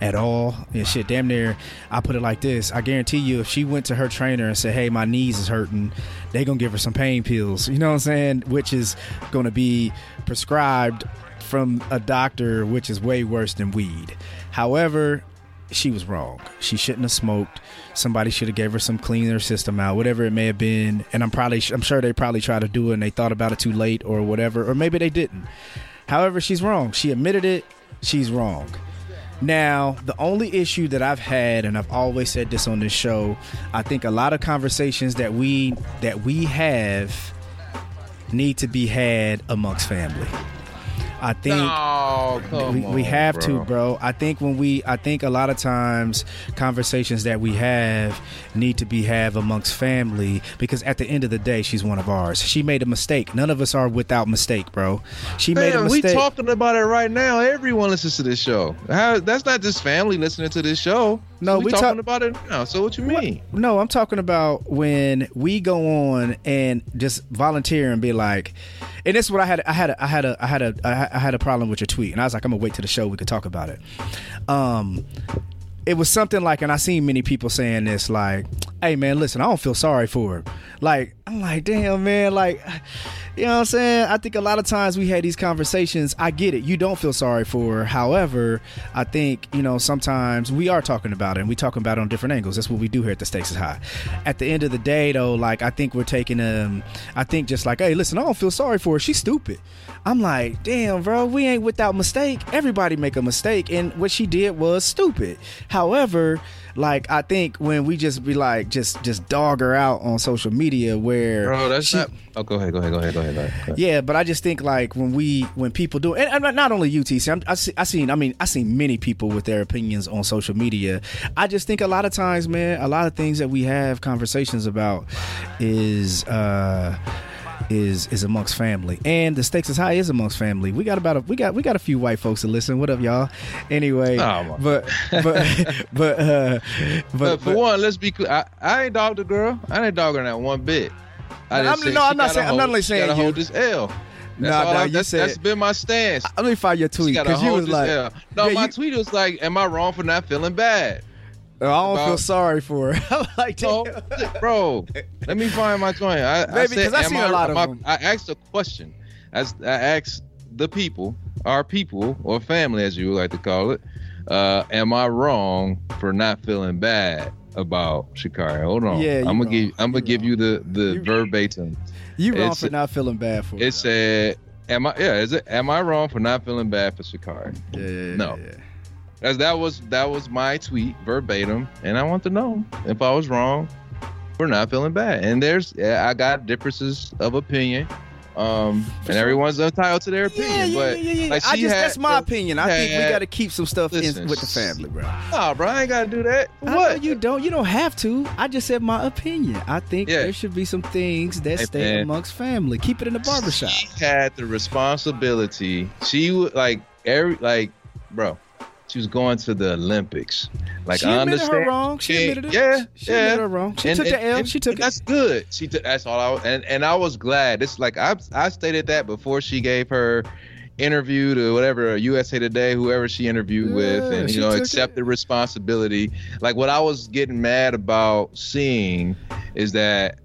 at all. And shit damn near i put it like this. I guarantee you if she went to her trainer and said hey my knees is hurting they gonna give her some pain pills. You know what i'm saying? Which is to be prescribed from a doctor which is way worse than weed. However she was wrong. She shouldn't have smoked. Somebody should have gave her some cleaner system out, whatever it may have been. And I'm probably, I'm sure they probably tried to do it and they thought about it too late or whatever, or maybe they didn't. However, she's wrong. She admitted it. She's wrong. Now, the only issue that I've had, and I've always said this on this show, I think a lot of conversations that we that we have need to be had amongst family. I think Oh, come we, we on, have bro. to bro i think when we i think a lot of times conversations that we have need to be have amongst family because at the end of the day she's one of ours she made a mistake none of us are without mistake bro she made a Man, we talking about it right now. Everyone listens to this show. How, that's not just family listening to this show. No, we, we talking talk- about it now. So what you mean? no i'm talking about when we go on and just volunteer and be like and this is what i had i had a, i had a i had a i had a problem with your tweet and i was like i'm gonna wait till the show we could talk about it um it was something like, and I seen many people saying this, like, "Hey man, listen, I don't feel sorry for her." Like, I'm like, damn man, like, you know what I'm saying? I think a lot of times we had these conversations. I get it, you don't feel sorry for her. However, I think you know sometimes we are talking about it, and we talking about it on different angles. That's what we do here at the Stakes is High. At the end of the day, though, like, I think we're taking um, I think just like, hey, listen, I don't feel sorry for her. She's stupid. I'm like, damn, bro, we ain't without mistake. Everybody make a mistake, and what she did was stupid. However, like I think when we just be like, just just dog her out on social media, where Bro, that's she- not. Oh, go ahead, go ahead, go ahead, go ahead. Go ahead. Go ahead. yeah, but I just think like when we when people do, and, and not only UTC, I'm, I see, I seen, I mean, I seen many people with their opinions on social media. I just think a lot of times, man, a lot of things that we have conversations about is. uh is is amongst family and the stakes is high is amongst family we got about a we got we got a few white folks to listen what up y'all anyway Oh, but but but uh but, But for one, let's be clear. I, I ain't dogged the girl. I ain't dogging her that one bit. I I'm- just no, I'm not saying- I'm not only saying you. hold this L. That's Nah, nah, I, you that's, said- that's been my stance. let me find your tweet because you was like L. No, yeah, my you- tweet was like, "Am I wrong for not feeling bad?" I don't feel sorry for her. I'm like, No, bro. Let me find my joint. I, I Maybe, said, 'cause I am seen a lot of I- them. I asked a question. As I asked the people, our people or family, as you like to call it, uh, am I wrong for not feeling bad about Sha'Carri? Hold on. Yeah, I'm gonna wrong. give I'm You gonna give wrong. you the the You- verbatim. You wrong It's- for not feeling bad for It her. said, "Am I? Yeah, is it? Am I wrong for not feeling bad for Sha'Carri?" Yeah, yeah, yeah, No. yeah. As that was that was my tweet verbatim, and I want to know if I was wrong for not feeling bad. And there's I got differences of opinion Um, and everyone's entitled to their opinion. Yeah, yeah, but yeah, yeah. like I just had- that's my opinion. I think we got to keep some stuff Listen, in with the family, bro. Nah, bro, I ain't gotta do that. What? you don't. You don't have to. I just said my opinion. I think Yeah. there should be some things that Hey, stay man. amongst family. Keep it in the barbershop. She had the responsibility. She would like every like, bro. She was going to the Olympics. Like she I understand. her wrong. She Yeah, admitted it. yeah, she yeah. admitted her wrong. She took the L. she took and it. That's good. She took. That's all I was, and and I was glad. It's like I I stated that before she gave her interview to whatever USA Today, whoever she interviewed with, and you know accepted it. responsibility. Like what I was getting mad about seeing is that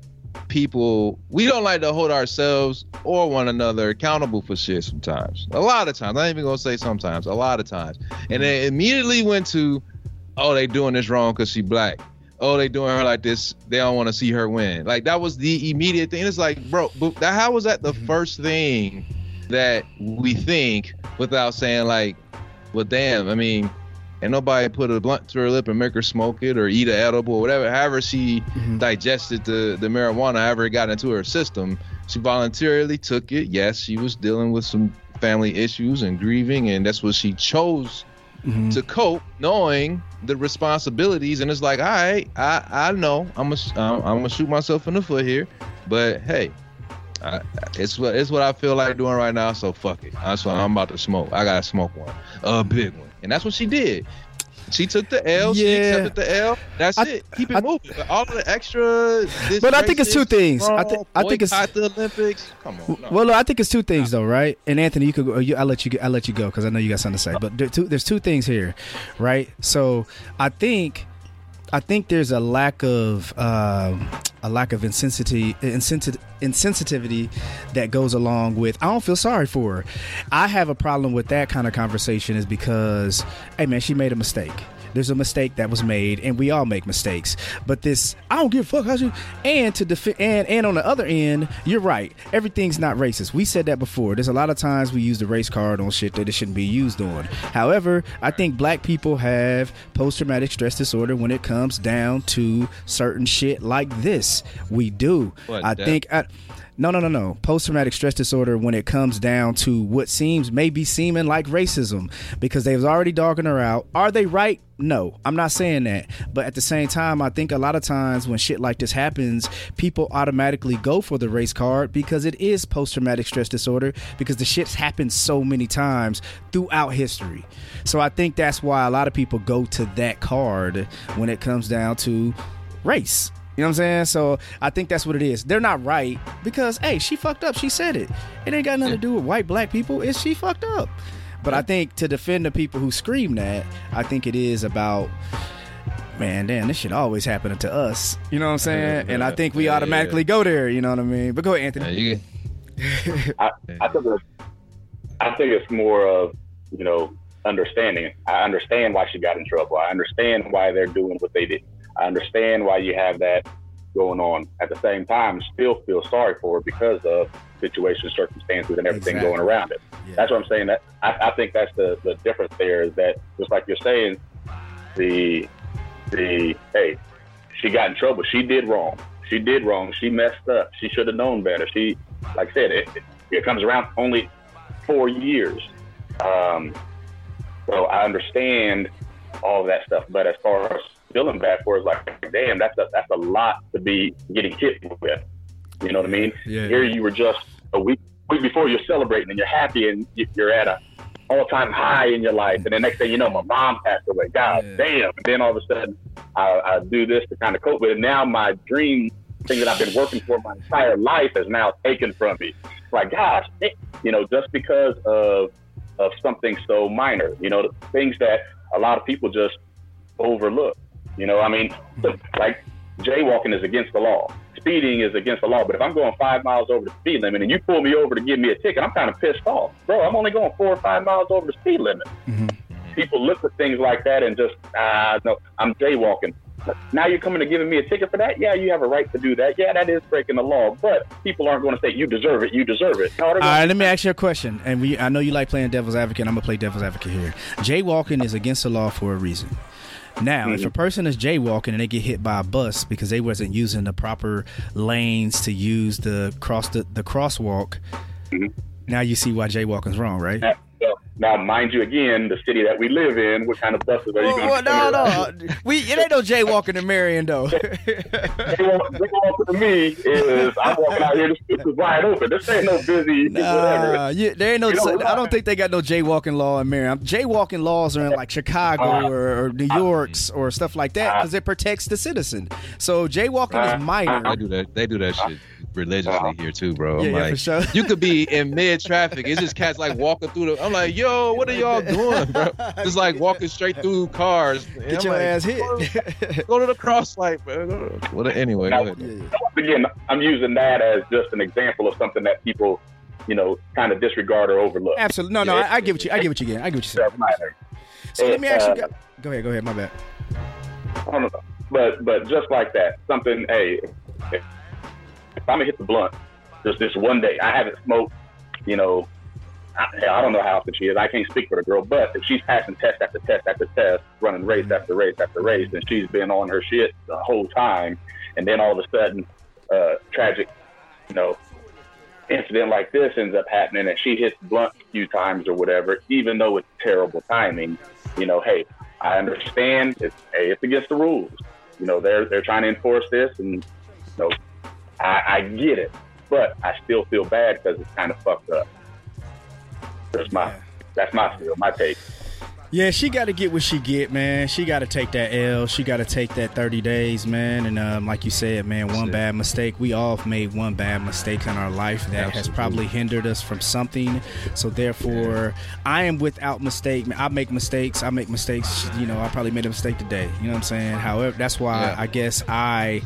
people we don't like to hold ourselves or one another accountable for shit sometimes. A lot of times. I'm even gonna say sometimes, a lot of times. And they immediately went to, oh, they doing this wrong because she black. Oh, they doing her like this. They don't want to see her win. Like that was the immediate thing. It's like, bro, but that, how was that the mm-hmm. first thing that we think without saying like, well, damn. I mean, and nobody put a blunt to her lip and make her smoke it or eat an edible or whatever. However she Mhm. digested the the marijuana, however it got into her system, she voluntarily took it. Yes, she was dealing with some family issues and grieving, and that's what she chose Mhm. to cope, knowing the responsibilities. And it's like, all right, I I know I'm gonna I'm, I'm gonna shoot myself in the foot here, but hey. I, it's what it's what I feel like doing right now. So fuck it. That's what I'm about to smoke. I gotta smoke one, a big one, and that's what she did. She took the L. She accepted the L. That's I- it. Keep it I- moving. But all the extra. But I think it's two things. I thi- I think it's- the Olympics. Come on. no. Well, I think it's two things though, right? And Anthony, you could go. You, I'll let you. I'll let you go because I know you got something to say. But there two, there's two things here, right? So I think, I think there's a lack of um a lack of insensitivity, insensit- insensitivity that goes along with. I don't feel sorry for her. I have a problem with that kind of conversation is because, hey man, she made a mistake. There's a mistake that was made, and we all make mistakes. But this, I don't give a fuck. How you? And to defend, and and on the other end, you're right. Everything's not racist. We said that before. There's a lot of times we use the race card on shit that it shouldn't be used on. However, I think black people have post-traumatic stress disorder when it comes down to certain shit like this. We do. What, I that- think. I, no, no, no, no. Post traumatic stress disorder when it comes down to what seems maybe seeming like racism because they've already dogging her out. Are they right? No, I'm not saying that. But at the same time, I think a lot of times when shit like this happens, people automatically go for the race card because it is post traumatic stress disorder because the shit's happened so many times throughout history. So I think that's why a lot of people go to that card when it comes down to race. You know what I'm saying? So I think that's what it is. They're not right because hey, she fucked up. She said it. It ain't got nothing to do with white black people. It's she fucked up. But I think to defend the people who scream that, I think it is about man, damn, this shit always happening to us. You know what I'm saying? And I think we Yeah, yeah. automatically go there. You know what I mean? But go ahead, Yeah, Anthony. you, I, I think it's, I think it's more of you know understanding. I understand why she got in trouble. I understand why they're doing what they did. I understand why you have that going on. At the same time, still feel sorry for her because of situation, circumstances, and everything Exactly. going around it. Yeah. That's what I'm saying. That I, I think that's the the difference there is that just like you're saying, the the hey, she got in trouble. She did wrong. She did wrong. She messed up. She should have known better. She, like I said, it, it, it comes around only four years. Um, so I understand all of that stuff. But as far as feeling bad for it's like, damn, that's a, that's a lot to be getting hit with. You know what I mean? Yeah. Here you were just a week week before you're celebrating and you're happy and you- you're at a all time high in your life, and the next thing you know, my mom passed away. God Yeah. damn! And then all of a sudden, I, I do this to kind of cope with it. Now my dream thing that I've been working for my entire life is now taken from me. Like, gosh, it- you know, just because of of something so minor, you know, things that a lot of people just overlook. You know, I mean, like jaywalking is against the law. Speeding is against the law. But if I'm going five miles over the speed limit and you pull me over to give me a ticket, I'm kind of pissed off. Bro, I'm only going four or five miles over the speed limit. Mhm. People look at things like that and just, ah, no, I'm jaywalking. now you're coming to giving me a ticket for that? Yeah, you have a right to do that. Yeah, that is breaking the law. But people aren't going to say you deserve it. You deserve it. No, All right, let me ask you a question. And we, I know you like playing devil's advocate. I'm gonna play devil's advocate here. Jaywalking is against the law for a reason. Now, mm-hmm. if a person is jaywalking and they get hit by a bus because they wasn't using the proper lanes to use the cross the, the crosswalk, mm-hmm. now you see why jaywalking is wrong, right? Now, mind you, again, the city that we live in, what kind of buses are you going to? Well, no, no, we it ain't no jaywalking in Marion though. jaywalking to me is I'm walking out here, this is wide open. This ain't no busy nah, whatever. Yeah, there ain't no. I don't think they got no jaywalking law in Marion. Jaywalking laws are in like Chicago uh, or, or, New York's or stuff like that because uh, it protects the citizen. So jaywalking uh, is minor. They do that. They do that shit religiously here too, bro. I'm yeah, like, sure. you could be in mid traffic. It's just cats like walking through the. I'm like, yo, what are y'all doing, bro? Just like walking straight through cars. Get I'm your like, ass hit. Go to, go to the cross light, bro. Well, anyway, now, again, I'm using that as just an example of something that people, you know, kind of disregard or overlook. Absolutely. No, no, I, I get what you. I get what you get. I get what you saying. So let me ask you. Uh, go ahead. Go ahead. My bad. I don't know. But but just like that, something. Hey, if I'm gonna hit the blunt, just this one day, I haven't smoked, you know, I, I don't know how often she is. I can't speak for the girl, but if she's passing test after test after test, running race after race after race, and she's been on her shit the whole time, and then all of a sudden, uh, tragic, you know, incident like this ends up happening, and she hits blunt a few times or whatever, even though it's terrible timing, you know, hey, I understand. It's hey, it's against the rules. You know, they're they're trying to enforce this, and you know, I, I get it, but I still feel bad because it's kind of fucked up. That's my yeah. that's my feel, my take. Yeah, she got to get what she get, man. She got to take that L. She got to take that 30 days, man. And um, like you said, man, one bad mistake. We all made one bad mistake in our life that Absolutely. has probably hindered us from something. So therefore, yeah. I am without mistake. I make mistakes. I make mistakes. You know, I probably made a mistake today. You know what I'm saying? However, that's why yeah. I guess I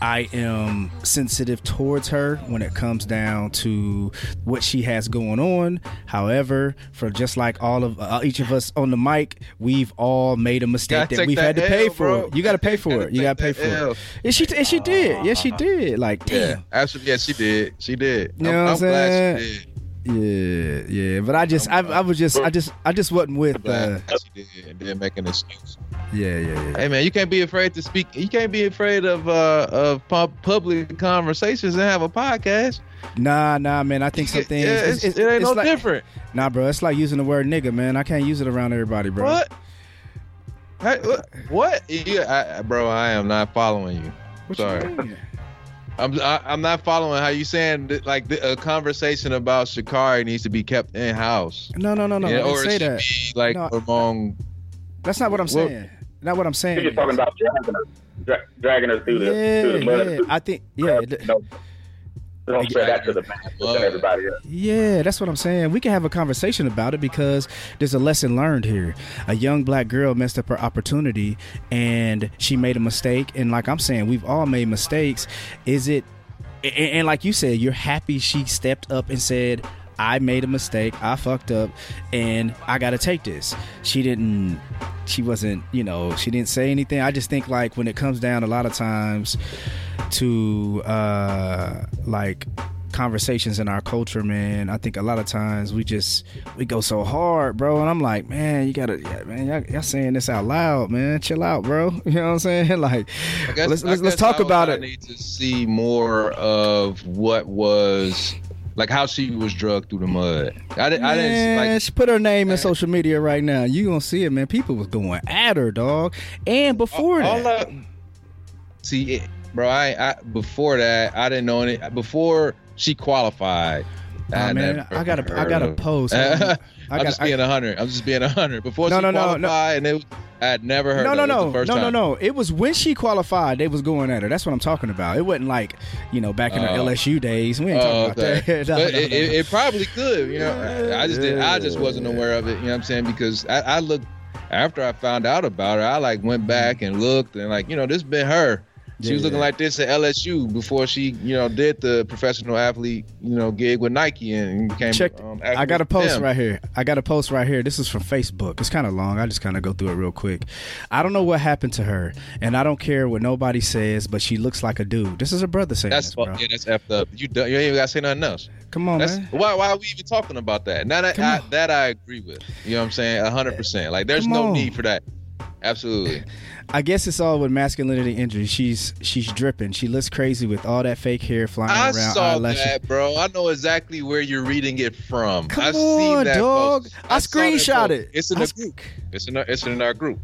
I am sensitive towards her when it comes down to what she has going on. However, for just like all of uh, each of us on the mic, we've all made a mistake that we've that had to L, pay for. Bro. You got to pay for it. You got to pay for L. it. And she and she did. Yes, she did. Like damn. Yeah, absolutely. Yes, she did. She did. You know I'm, what I'm, I'm glad she did. Yeah, yeah, but I just, I, I was just, I just, I just wasn't with. Uh, she did, and then make an excuse. Yeah, yeah, yeah. Hey man, you can't be afraid to speak. You can't be afraid of uh of public conversations and have a podcast. Nah, nah, man. I think some things. Yeah, it's, it's, it ain't no like, different. Nah, bro. It's like using the word nigga, man. I can't use it around everybody, bro. What? Hey, what? what? Yeah, I, bro. I am not following you. What Sorry. You I'm I, am i am not following how you saying that, like the, a conversation about Sha'Carri needs to be kept in house. No, no, no, no. Yeah, or say that. Be, like no, among. That's not what I'm saying. Not what I'm saying. You're talking about dragging her, dra- dragging her through the yeah, through the mud. Yeah. I think yeah. No, don't say that to the to everybody else. Yeah, that's what I'm saying. We can have a conversation about it because there's a lesson learned here. A young black girl messed up her opportunity and she made a mistake. And like I'm saying, we've all made mistakes. Is it and, and like you said, you're happy she stepped up and said, I made a mistake. I fucked up, and I got to take this. She didn't. She wasn't. You know. She didn't say anything. I just think like when it comes down a lot of times to uh like conversations in our culture, man. I think a lot of times we just we go so hard, bro. And I'm like, man, you gotta, yeah, man, y'all, y'all, saying this out loud, man. Chill out, bro. You know what I'm saying? Like, guess, let's let's, let's talk about I it. Need to see more of what was like how she was drugged through the mud. I, didn't. I didn't like. She put her name in social media right now. You gonna see it, man. People was going at her, dog. And before all, that, all see, it, bro. I, I before that, I didn't know any. Before she qualified, Oh, I man, I got a, I got a post. I am just being a hundred. I'm just being a hundred. Before no, she no, qualified, no, no. and it was, I had never heard. No, no, no, no, no, no. It was when she qualified. They was going at her. That's what I'm talking about. It wasn't like you know back in uh, her LSU days. We ain't talking okay. about that. no, it, it, it, probably could. You know, I just did. I just wasn't aware of it. You know what I'm saying? Because I, I looked after I found out about her. I like went back and looked and like you know this been her She was looking yeah. like this at LSU before she, you know, did the professional athlete, you know, gig with Nike and became. Check. Um, I got a post them. right here. I got a post right here. This is from Facebook. It's kind of long. I just kind of go through it real quick. I don't know what happened to her, and I don't care what nobody says, but she looks like a dude. This is her brother saying That's this, bro. yeah, that's effed up. You you ain't even got to say nothing else. Come on, That's man. why why are we even talking about that? Now that Come I, on. that I agree with. You know what I'm saying? hundred percent. Like there's Come no on. need for that. Absolutely. I guess it's all with masculinity injury. She's she's dripping. She looks crazy with all that fake hair flying I around. saw eyelashes. that, bro. I know exactly where you're reading it from. Come I've on, seen that dog. post. I that screenshot it. It's in I the sc- group. It's in our, it's in our group.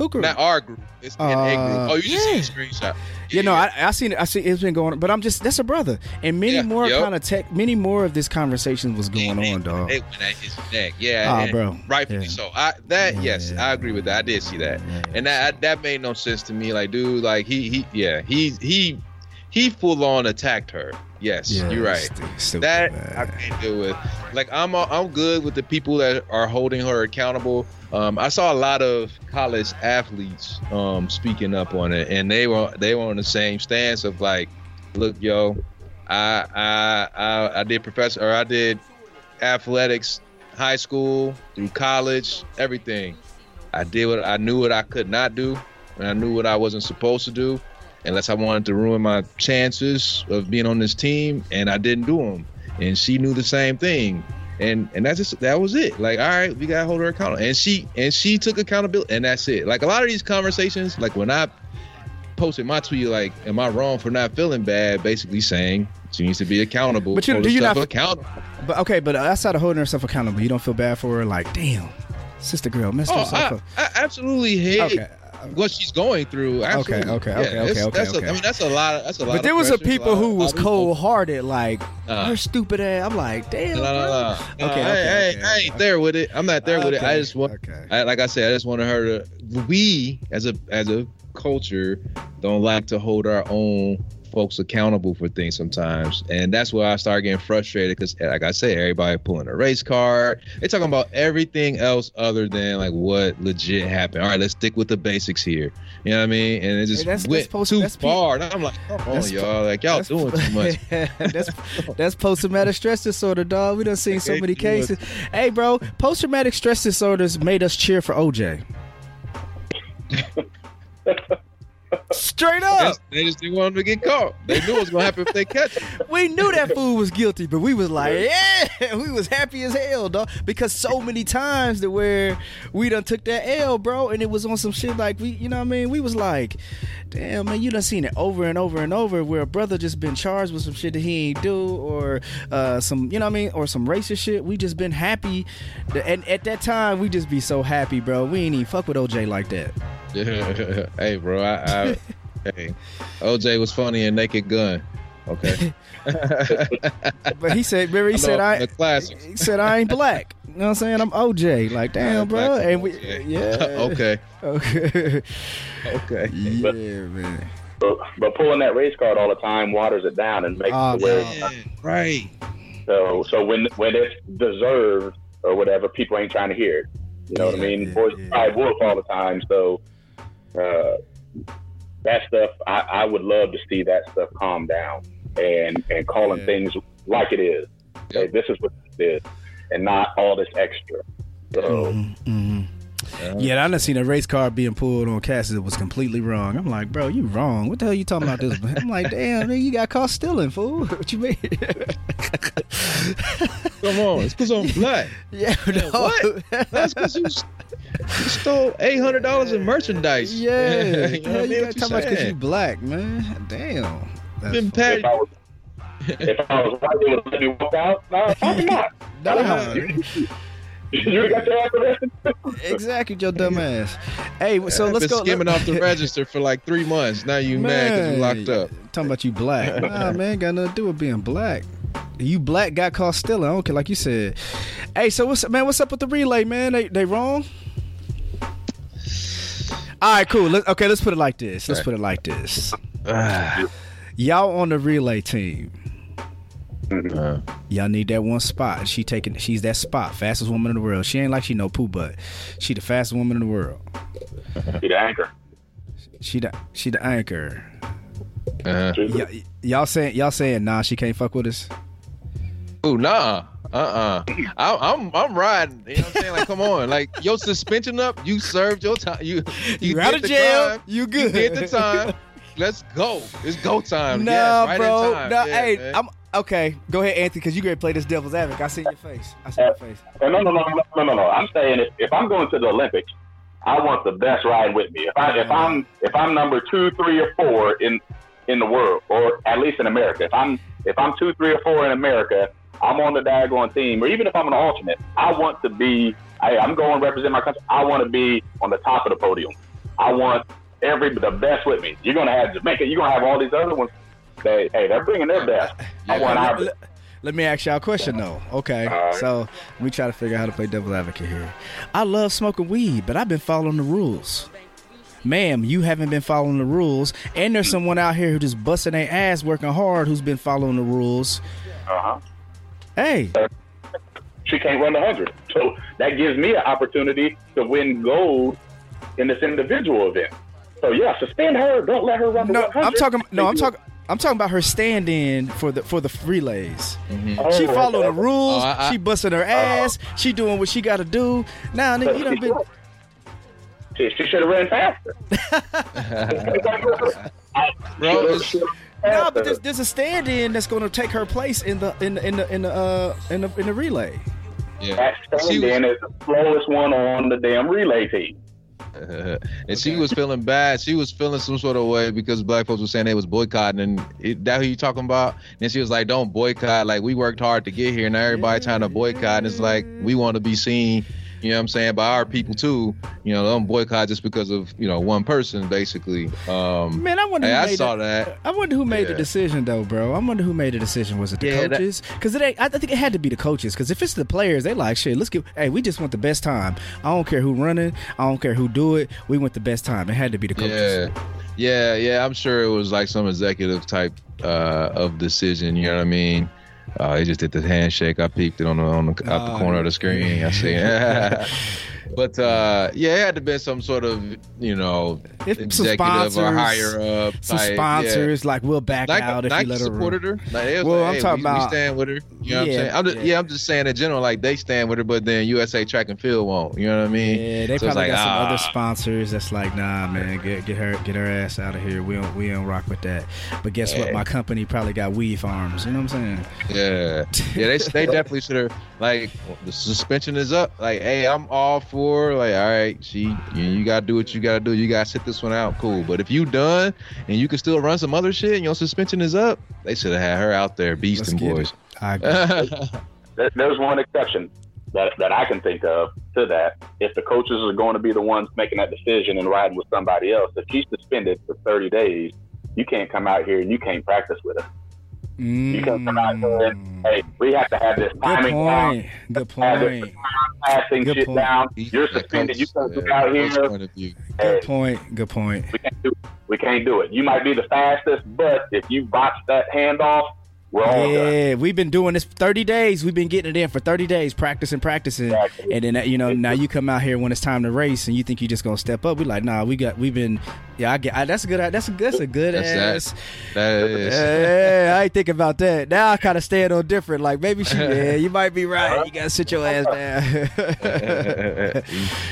Who group? Not our group. It's in a Uh, group. Oh, you just yeah. see the screenshot. You know, I, I seen it. I see it's been going on, but I'm just that's a brother, and many Yeah, more yep. kind of tech, many more of this conversation was going They- on, dog. They went at his neck. Yeah, Ah, bro. Rightfully Yeah. so. I that Yeah, yes, yeah, I agree with that. I did see that, Yeah, and that that made no sense to me. Like, dude, like he he yeah he he he full on attacked her. Yes, Yeah, you're right. stupid, that man. I can't deal with. Like I'm I'm good with the people that are holding her accountable. Um, I saw a lot of college athletes um, speaking up on it, and they were they were on the same stance of like, look, yo, I I I, I did professor or I did athletics, high school through college, everything. I did what I knew what I could not do, and I knew what I wasn't supposed to do, unless I wanted to ruin my chances of being on this team, and I didn't do them. And she knew the same thing, and and that's just that was it. Like, all right, we gotta hold her accountable, and she and she took accountability, and that's it. Like a lot of these conversations, like when I posted my tweet, like, am I wrong for not feeling bad? Basically saying she needs to be accountable. But you- do you not- accountable? But okay, but outside of holding herself accountable, you don't feel bad for her. Like, damn, sister girl messed Oh, herself I, up. I absolutely hate Okay. What she's going through. Absolutely. okay, Yeah, okay, okay, okay, That's okay. I mean, that's a lot. Of, that's a lot. But there was a people lot- who was cold hearted, like Uh. her stupid ass. I'm like, damn. No, no, no. Okay, No, okay, I, I, okay, ain't- I ain't there with it. I'm not there with it. I just want, okay. I, like I said, I just wanted her to. We as a as a culture don't like to hold our own folks accountable for things sometimes, and that's where I start getting frustrated because, eh, like I said, everybody pulling a race card. They talking about everything else other than like what legit happened. All right, let's stick with the basics here. You know what I mean? And it just Hey, that's- went that's supposed- too that's far. And I'm like, come on, y'all, like y'all That's- doing too much. that's that's post traumatic stress disorder, dog. We done seen so many cases. Hey, bro, post traumatic stress disorders made us cheer for OJ. Straight up, They just didn't want him to get caught. They knew it was gonna happen if they catch him. we knew that fool was guilty, but we was like, yeah, we was happy as hell, dog, because so many times that where we done took that L, bro, and it was on some shit like we, you know what I mean? We was like, damn man, you done seen it over and over and over where a brother just been charged with some shit that he ain't do, or uh, some, you know what I mean, or some racist shit. We just been happy, and at that time we just be so happy, bro. We ain't even fuck with OJ like that. hey, bro, I, I hey, OJ was funny in Naked Gun. Okay, But he said, remember he said know I. He said I ain't black. You know what I'm saying? I'm OJ. Like, damn, bro. And we, OJ. yeah. okay, Okay. okay. yeah, man. But, but pulling that race card all the time waters it down and makes Oh, it where Yeah, right. so so when when it's deserved or whatever, people ain't trying to hear it. You know what I mean? yeah, Boys yeah. cry wolf all the time. So uh, that stuff, I, I would love to see that stuff calm down and and calling Yeah. things like it is. Hey, this is what this is, and not all this extra. So Mhm, Yeah, I done seen a race car being pulled on Cassidy that was completely wrong. I'm like, bro, you wrong. What the hell you talking about this? I'm like, damn, man, you got caught stealing, fool. What you mean? Come on, it's because I'm black. yeah, no. what? That's because you, you stole eight hundred dollars in merchandise. Yeah, you know hell what I mean? you got talking about because you black, man. Damn. That's Been if patted. I was if I was white, they would let me walk out. No, probably not. Nah. You got your ass arrested. exactly, your dumb ass. Hey, so I've let's been go. skimming off the register for like three months. Now you mad because you locked up. Talking about you black. Nah, man, got nothing to do with being black. You black got caught stealing. I don't care, like you said. Hey, so what's man? What's up with the relay, man? They they wrong? All right, cool. Let, okay, let's put it like this. Let's put it like this. Y'all on the relay team. Uh, Y'all need that one spot. She taking. She's that spot. Fastest woman in the world. She ain't like she no poo butt. She the fastest woman in the world. Be the anchor. She the she the anchor. Uh-huh. Y- y'all saying y'all saying nah, she can't fuck with us. Ooh, nah. Uh uh-uh. uh. I'm I'm riding. You know what I'm saying? Like, come on. Like your suspension up, you served your time. You you, you out of jail. Crime. You good. You did the time. Let's go. It's go time. No, yes, right bro. No, yeah, hey, man. I'm okay. Go ahead, Anthony, because you gonna play this devil's advocate. I see your face. I see your uh, face. No, no, no, no, no, no, no. I'm saying if, if I'm going to the Olympics, I want the best ride with me. If I if I'm if I'm number two, three, or four in in the world, or at least in America, if I'm if I'm two, three, or four in America, I'm on the Diagon team, or even if I'm an alternate, I want to be. I, I'm going to represent my country. I want to be on the top of the podium. I want every the best with me. You're gonna have Jamaica. You're gonna have all these other ones. That hey, they're bringing their best. Yeah, I want our. Let, let me ask y'all a question though. Okay, right. so let me try to figure out how to play devil advocate here. I love smoking weed, but I've been following the rules. Ma'am, you haven't been following the rules, and there's someone out here who just busting their ass working hard who's been following the rules. Uh huh. Hey. She can't run the hundred, so that gives me an opportunity to win gold in this individual event. So yeah, suspend her. Don't let her run the no, 100. I'm talking. No, I'm talking. I'm talking about her stand-in for the for the relays. Mm-hmm. Oh, she following the rules. Oh, I, I, she busting her ass. Uh, she doing what she got to do. Now, nigga, you done been. She, she should have ran faster. Bro, no, but there's, there's a stand-in that's going to take her place in the in the in the in the uh, in the, in the relay. Yeah. That stand-in was, is the slowest one on the damn relay team. And she was feeling bad. She was feeling some sort of way because black folks were saying they was boycotting, and it, that who you talking about? And she was like, "Don't boycott. Like we worked hard to get here, and everybody trying to boycott. And it's like we want to be seen you know what I'm saying, by our people too. You know, don't boycott just because of, you know, one person basically. Um Man, I wonder hey, I saw that. I wonder who made yeah. the decision though, bro. I wonder who made the decision. Was it the yeah, coaches? Because it ain't, I think it had to be the coaches. Because if it's the players, they like shit. Let's get. Hey, we just want the best time. I don't care who running. I don't care who do it. We want the best time. It had to be the coaches. Yeah, yeah, yeah. I'm sure it was like some executive type uh, of decision. You know what I mean? Uh, he just did the handshake. I peeked it on the on the, out the corner of the screen. I see. but uh, yeah, it had to be some sort of you know executive or higher up. Some sponsors yeah. like we'll back Nike, out if Nike you let her. supported her. Like, well, like, I'm talking we, about we stand with her. You know yeah, what I'm saying? I'm just, yeah. yeah. I'm just saying in general, like they stand with her, but then USA Track and Field won't. You know what I mean? Yeah, they so probably like, got some ah. other sponsors that's like, nah, man, get get her get her ass out of here. We don't we don't rock with that. But guess what? My company probably got weed farms. You know what I'm saying? Yeah, yeah. They they definitely should have like the suspension is up. Like, hey, I'm all for like, all right, she, you, you gotta do what you gotta do. You gotta sit this one out, cool. But if you done and you can still run some other shit, and your suspension is up, they should have had her out there beasting boys. There's one exception that that I can think of to that. If the coaches are going to be the ones making that decision and riding with somebody else, if she's suspended for 30 days, you can't come out here and you can't practice with us. Mm. You can come out here hey, we have to have this timing Good point. down. Good point. Passing Good shit point. down. You're suspended. You can't come out here. Good hey, point. Good point. We can't do. it. We can't do it. You might be the fastest, but if you botch that handoff, yeah, we've been doing this 30 days. We've been getting it in for 30 days, practicing, practicing, exactly. and then uh, you know now you come out here when it's time to race, and you think you're just gonna step up. We like, nah, we got, we've been, yeah, I get, I, that's a good, that's a, that's a good that's ass. That, that is. Yeah, I ain't think about that. Now I kind of stand on different. Like maybe she, yeah, you might be right. You gotta sit your ass down.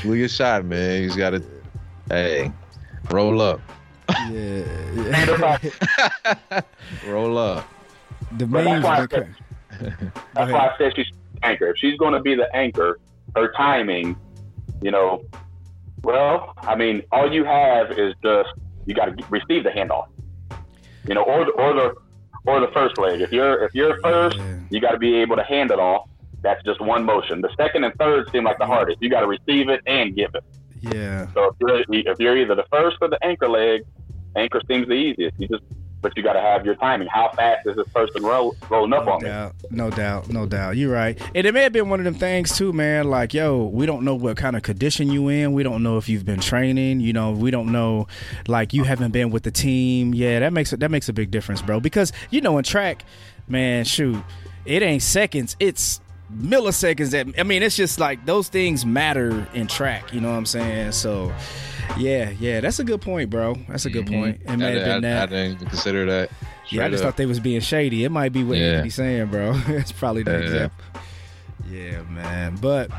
Look your shot, man. He's got to, hey, roll up. Yeah, yeah. roll up the main. That's, why, that's why I said she's anchor. If she's going to be the anchor, her timing, you know, well, I mean, all you have is just you got to receive the handoff, you know, or the, or the or the first leg. If you're if you're first, yeah. you got to be able to hand it off. That's just one motion. The second and third seem like the hardest. You got to receive it and give it. Yeah. So if you're if you're either the first or the anchor leg, anchor seems the easiest. You just but you got to have your timing. How fast is this person roll, rolling up no on doubt, me? No doubt, no doubt. You're right. And it may have been one of them things too, man. Like, yo, we don't know what kind of condition you in. We don't know if you've been training. You know, we don't know, like, you haven't been with the team. Yeah, that makes that makes a big difference, bro. Because you know, in track, man, shoot, it ain't seconds. It's milliseconds that I mean it's just like those things matter in track, you know what I'm saying? So Yeah, yeah, that's a good point, bro. That's a good mm-hmm. point. It may I, have been I, that. I didn't even consider that. yeah, I just up. thought they was being shady. It might be what yeah. he's saying, bro. it's probably the yeah. example. Yeah, man. But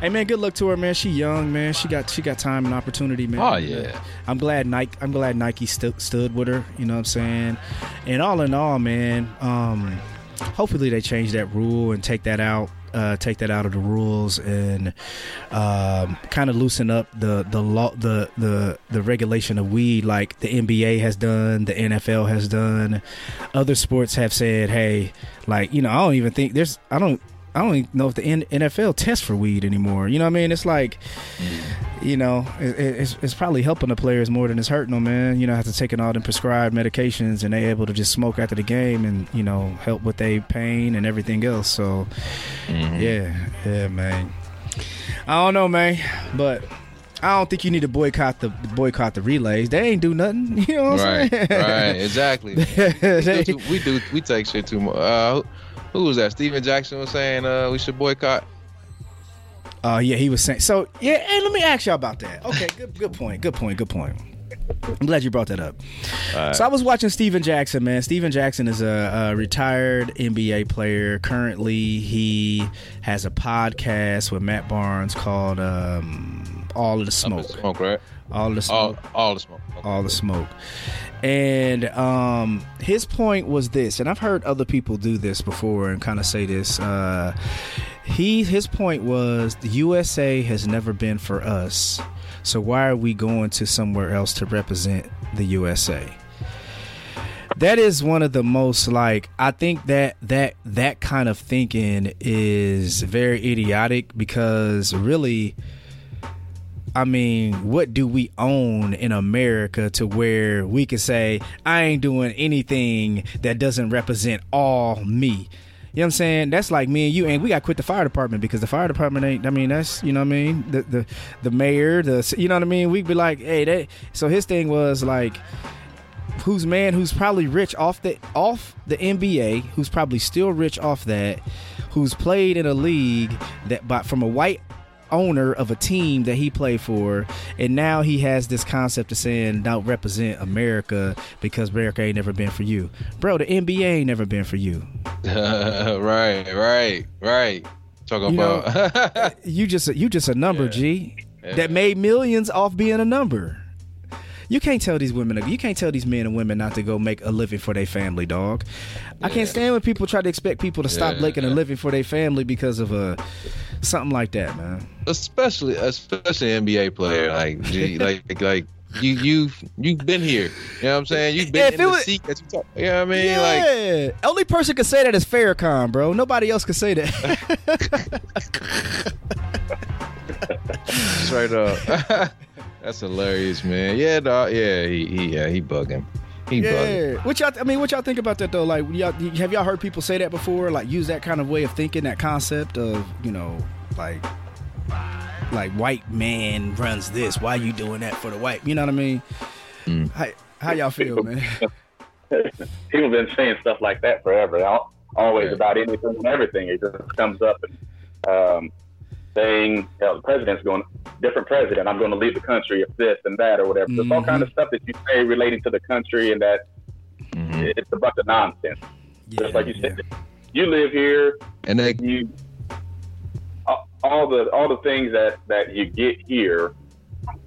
hey, man, good luck to her, man. She young, man. She got she got time and opportunity, man. Oh yeah. I'm glad Nike. I'm glad Nike st- stood with her. You know what I'm saying? And all in all, man. Um, hopefully they change that rule and take that out uh, take that out of the rules and um, kind of loosen up the the law the the the regulation of weed like the NBA has done, the NFL has done. Other sports have said, "Hey, like you know, I don't even think there's I don't I don't even know if the NFL tests for weed anymore. You know what I mean? It's like, mm. you know, it, it's, it's probably helping the players more than it's hurting them, man. You know, have to taking all them prescribed medications and they able to just smoke after the game and you know help with their pain and everything else. So, mm-hmm. yeah, yeah, man. I don't know, man, but I don't think you need to boycott the boycott the relays. They ain't do nothing. You know what I'm right, saying? Right, exactly. they, we, do, we do we take shit too much. Uh, who was that? Stephen Jackson was saying uh, we should boycott. Uh, yeah, he was saying. So yeah, hey, let me ask y'all about that. Okay, good, good point. Good point. Good point. I'm glad you brought that up. Right. So I was watching Stephen Jackson, man. Stephen Jackson is a, a, retired NBA player. Currently, he has a podcast with Matt Barnes called um, "All of the Smoke." smoke, right? All the smoke. All, all the smoke. Okay. All the smoke. And um, his point was this, and I've heard other people do this before and kind of say this. Uh, he his point was the USA has never been for us, so why are we going to somewhere else to represent the USA? That is one of the most like I think that that that kind of thinking is very idiotic because really I mean, what do we own in America to where we can say, I ain't doing anything that doesn't represent all me? You know what I'm saying? That's like me and you, and we got to quit the fire department because the fire department ain't. I mean, that's you know what I mean. The the the mayor, the you know what I mean. We'd be like, hey, that. So his thing was like, who's man who's probably rich off the off the NBA, who's probably still rich off that, who's played in a league that, but from a white owner of a team that he played for, and now he has this concept of saying don't represent America because America ain't never been for you, bro. The NBA ain't never been for you. right, right, right. Talk you about know, you just you just a number, yeah. G, yeah. that made millions off being a number. You can't tell these women, you can't tell these men and women not to go make a living for their family, dog. Yeah. I can't stand when people try to expect people to stop yeah, making a living for their family because of a something like that, man. Especially, especially NBA player, like, like, like. You you you've been here. You know what I'm saying? You've been if in the was, seat that you talk. You know what I mean? Yeah. Like only person could say that is Farrakhan, bro. Nobody else could say that. Straight up. That's hilarious, man. Yeah, dog. Yeah, he, he yeah he bugging. He yeah. bugging. What y'all? I mean, what y'all think about that though? Like, y'all, have y'all heard people say that before? Like, use that kind of way of thinking, that concept of you know, like, like white man runs this. Why you doing that for the white? You know what I mean? Mm. How, how y'all feel, man? People been saying stuff like that forever. Always yeah. about anything and everything. It just comes up and um, saying, you know, the president's going, different president, I'm going to leave the country if this and that or whatever. Mm-hmm. There's all kind of stuff that you say relating to the country and that mm-hmm. it's a bunch of nonsense. Yeah, Just like you said, you live here and they, you all the all the things that that you get here,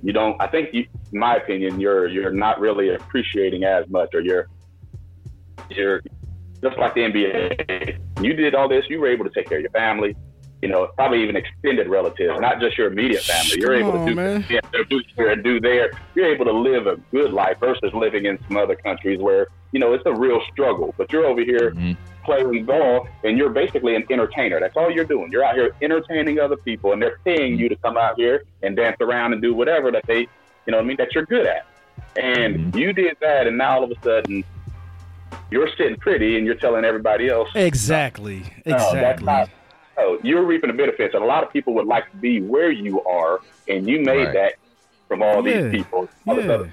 you don't. I think, you, in my opinion, you're you're not really appreciating as much, or you're you're just like the NBA. You did all this. You were able to take care of your family you know, probably even extended relatives, not just your immediate family. You're able on, to do, yeah, do here and do there. You're able to live a good life versus living in some other countries where, you know, it's a real struggle. But you're over here mm-hmm. playing ball and you're basically an entertainer. That's all you're doing. You're out here entertaining other people and they're paying you to come out here and dance around and do whatever that they, you know I mean, that you're good at. And mm-hmm. you did that and now all of a sudden you're sitting pretty and you're telling everybody else. Exactly. No, exactly. Not, oh, you're reaping the benefits. And a lot of people would like to be where you are, and you made right. that from all yeah. these people. All Yeah.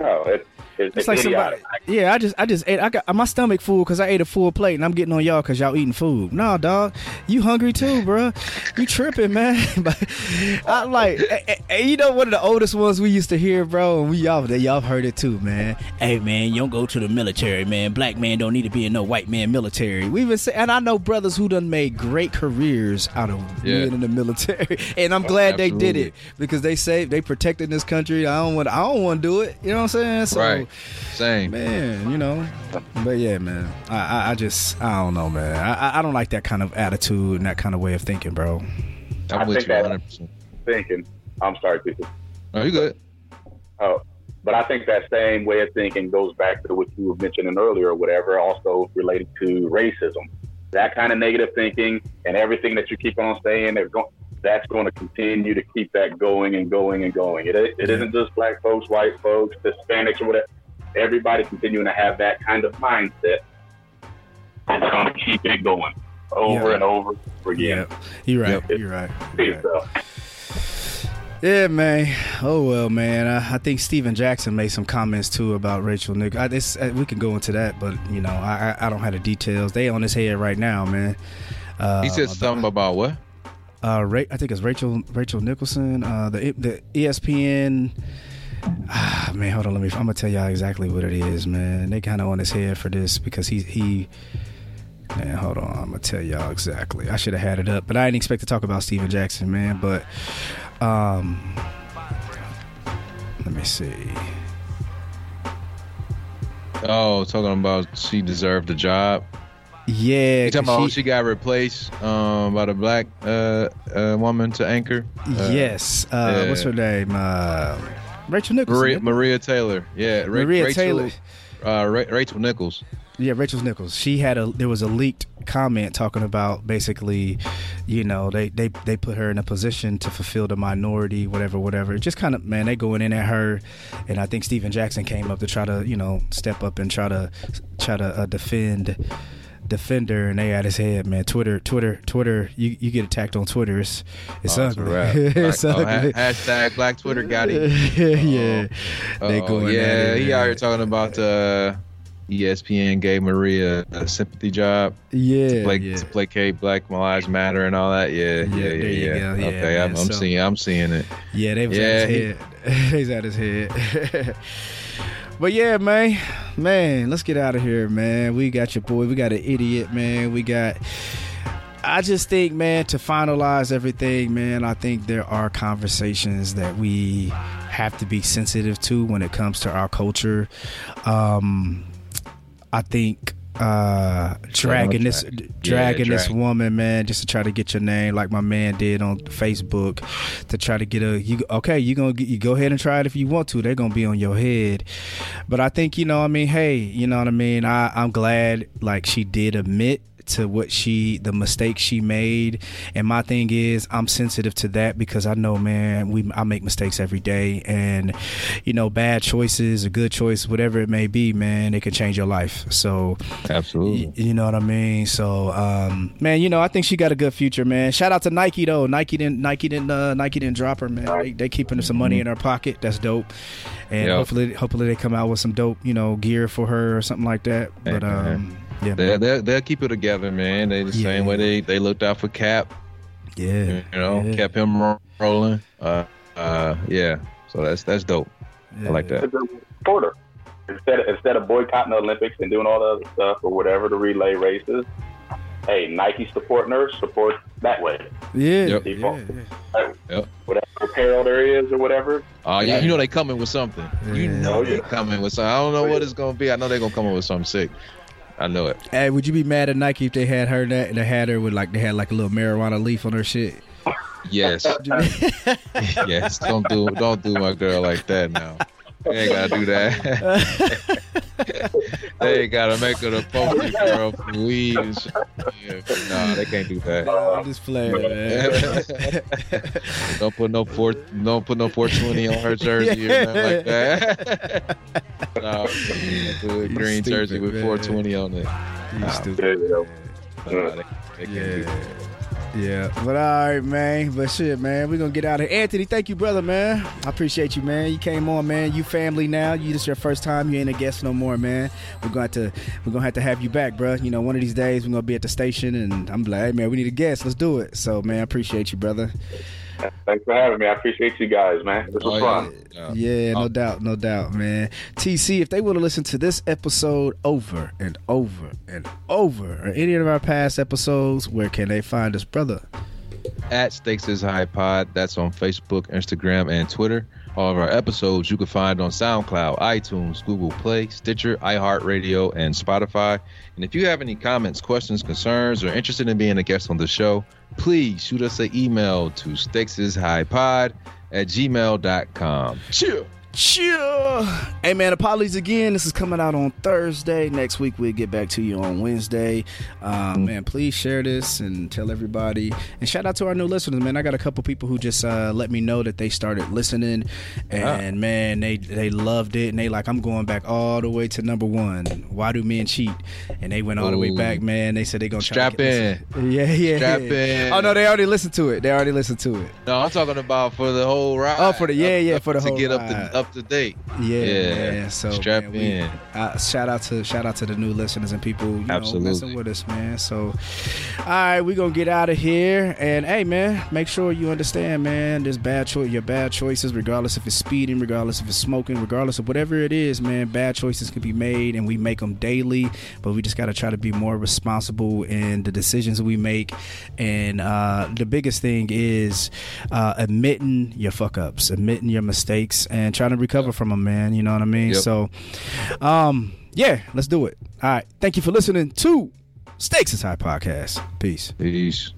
No, it's it's, It's like somebody. Yeah, I just I just ate. I got my stomach full because I ate a full plate, and I'm getting on y'all because y'all eating food. Nah, dog, you hungry too, bro? You tripping, man? I like, and, and you know, one of the oldest ones we used to hear, bro, and we y'all that y'all heard it too, man. Hey, man, you don't go to the military, man. Black man don't need to be in no white man military. We even say, and I know brothers who done made great careers out of Yeah. being in the military, and I'm oh, glad they did it because they saved, they protected this country. I don't want, I don't want to do it. You know what I'm saying? So, Right. Same. man, you know. But yeah, man, I, I, I just, I don't know, man. I, I- I don't like that kind of attitude and that kind of way of thinking, bro. I'm I with think you that- 100. percent thinking. I'm sorry, people. Oh, you good? Oh, but I think that same way of thinking goes back to what you were mentioning earlier, or whatever, also related to racism. That kind of negative thinking and everything that you keep on saying, they're go- that's going to continue to keep that going and going and going. It, it isn't just black folks, white folks, Hispanics, or whatever. Everybody continuing to have that kind of mindset. It's going to keep it going over Yeah. and over again. Yeah, you're right. Yep. You're right. You're right. Yeah, man. Oh well, man. I, I think Stephen Jackson made some comments too about Rachel Nick. I, this, uh, we can go into that, but you know, I, I I don't have the details. They on his head right now, man. Uh, He said something about what? uh, Ra- I think it's Rachel Rachel Nicholson. Uh, the the ESPN. Ah, man, hold on. Let me. I'm gonna tell y'all exactly what it is, man. They kind of on his head for this because he he. Man, hold on. I'm gonna tell y'all exactly. I should have had it up, but I didn't expect to talk about Stephen Jackson, man. But um, let me see. Oh, talking about she deserved the job. Yeah, You talking about she, got replaced um, by the black uh, uh, woman to anchor? Uh, yes. Uh, yeah. What's her name? Rachel Nichols. Maria. Maria Taylor. Yeah, Ra- Maria Rachel, Taylor. Uh, Ra- Rachel Nichols. Yeah, Rachel Nichols. She had a there was a leaked comment talking about basically, you know, they they they put her in a position to fulfill the minority, whatever, whatever. Just kind of man, they going in at her, and I think Stephen Jackson came up to try to you know step up and try to try to uh, defend. Defender and they at his head, man. Twitter, Twitter, Twitter. You you get attacked on Twitter. It's it's Oh, ugly. it's Like, oh, ugly. ha- hashtag Black Twitter got it. yeah, they Uh-oh. going. Yeah, he out here talking about uh, ESPN gave Maria a sympathy job Yeah, to play yeah. to placate Black Lives Matter and all that. Yeah, yeah, yeah, yeah. go. Yeah, okay, I'm, I'm so- seeing, I'm seeing it. Yeah, they was Yeah, at his head. He's at his head. But yeah, man, man, let's get out of here, man. We got your boy. We got an idiot, man. We got. I just think, man, to finalize everything, man, I think there are conversations that we have to be sensitive to when it comes to our culture. Um, I think uh dragging this dragging this drag. woman man just to try to get your name like my man did on facebook to try to get a you okay you gonna get, you go ahead and try it if you want to they're gonna be on your head. But i think you know i mean hey you know what i mean? I i'm glad like she did admit to what she the mistakes she made and my thing is i'm sensitive to that because i know man we i make mistakes every day and you know bad choices a good choice whatever it may be man it can change your life so Absolutely. Y- You know what I mean? So, um, man, you know, I think she got a good future, man. Shout out to Nike though. Nike didn't Nike didn't uh, Nike didn't drop her, man. They, they keeping some money in her pocket. That's dope. And Yep. hopefully, hopefully they come out with some dope, you know, gear for her or something like that. But um, yeah, they they'll, they'll keep it together, man. They the same way they, they looked out for Cap, yeah, you know, yeah, kept him ro- rolling. Uh, uh, yeah. So that's that's dope. I like that. Porter. Instead of, instead of boycotting the Olympics and doing all the other stuff or whatever, the relay races, hey, Nike support nurse support that way. Yeah, Yep. yeah, People. yeah. Yep. Whatever apparel there is or whatever. Oh, yeah. you know they coming with something. You know Oh, they coming with something. I don't know what it's gonna be. I know they're gonna come up with something sick. I know it. Hey, would you be mad at Nike if they had her that and they had her with like they had like a little marijuana leaf on her shit? Yes, yes. Don't do don't do my girl like that now. They ain't gotta do that. they ain't gotta make her the poster girl for weed and shit. Yeah, nah, they can't do that. I'm just playing, man. Don't put no four don't put no 420 on her jersey or nothing like that. No, do a You green stupid, jersey with man. 420 on it. You stupid. There you go. Uh, they, they Yeah. Yeah, but all right, man. But shit, man, we're gonna get out of here. Anthony, thank you, brother, man. I appreciate you, man. You came on, man. You family now. You just your first time. You ain't a guest no more, man. We're going to we're gonna have to have you back, bro. You know, one of these days we're gonna be at the station, and I'm like, hey, man, we need a guest. Let's do it. So, man, I appreciate you, brother. Thanks for having me. I appreciate you guys, man. This was oh, fun. Yeah, yeah no doubt, no doubt, man. TC, if they want to listen to this episode over and over and over, or any of our past episodes, where can they find us, brother? At Stakes is High Pod. That's on Facebook, Instagram, and Twitter. All of our episodes you can find on SoundCloud, iTunes, Google Play, Stitcher, iHeartRadio, and Spotify. And if you have any comments, questions, concerns, or interested in being a guest on the show, please shoot us an email to stakesishighpod at gmail.com. Chill. Chill. Hey man, apologies again. This is coming out on Thursday. Next week we'll get back to you on Wednesday. Um, man, please share this and tell everybody. And shout out to our new listeners, man. I got a couple people who just uh, let me know that they started listening, and man, they they loved it, and they like I'm going back all the way to number one. Why do men cheat? And they went all Ooh. the way back, man. They said they gonna strap in. Yeah, yeah. Strap in. Oh no, they already listened to it. They already listened to it. No, I'm talking about for the whole ride. Oh, for the yeah, yeah, for the to whole get ride. up the up up to date. Yeah, yeah. Man. So strap man, we, in. Uh, shout out to shout out to the new listeners and people you Absolutely. know messing with us, man. So, all right, we gonna get out of here. And hey, man, make sure you understand, man. There's bad choice, your bad choices, regardless if it's speeding, regardless if it's smoking, regardless of whatever it is, man. Bad choices can be made, and we make them daily. But we just gotta try to be more responsible in the decisions we make. And uh, the biggest thing is uh, admitting your fuck ups, admitting your mistakes, and trying to recover from them, man. You know what I mean? Yep. So, um, yeah, let's do it. All right. Thank you for listening to Stakes is High Podcast. Peace. Peace.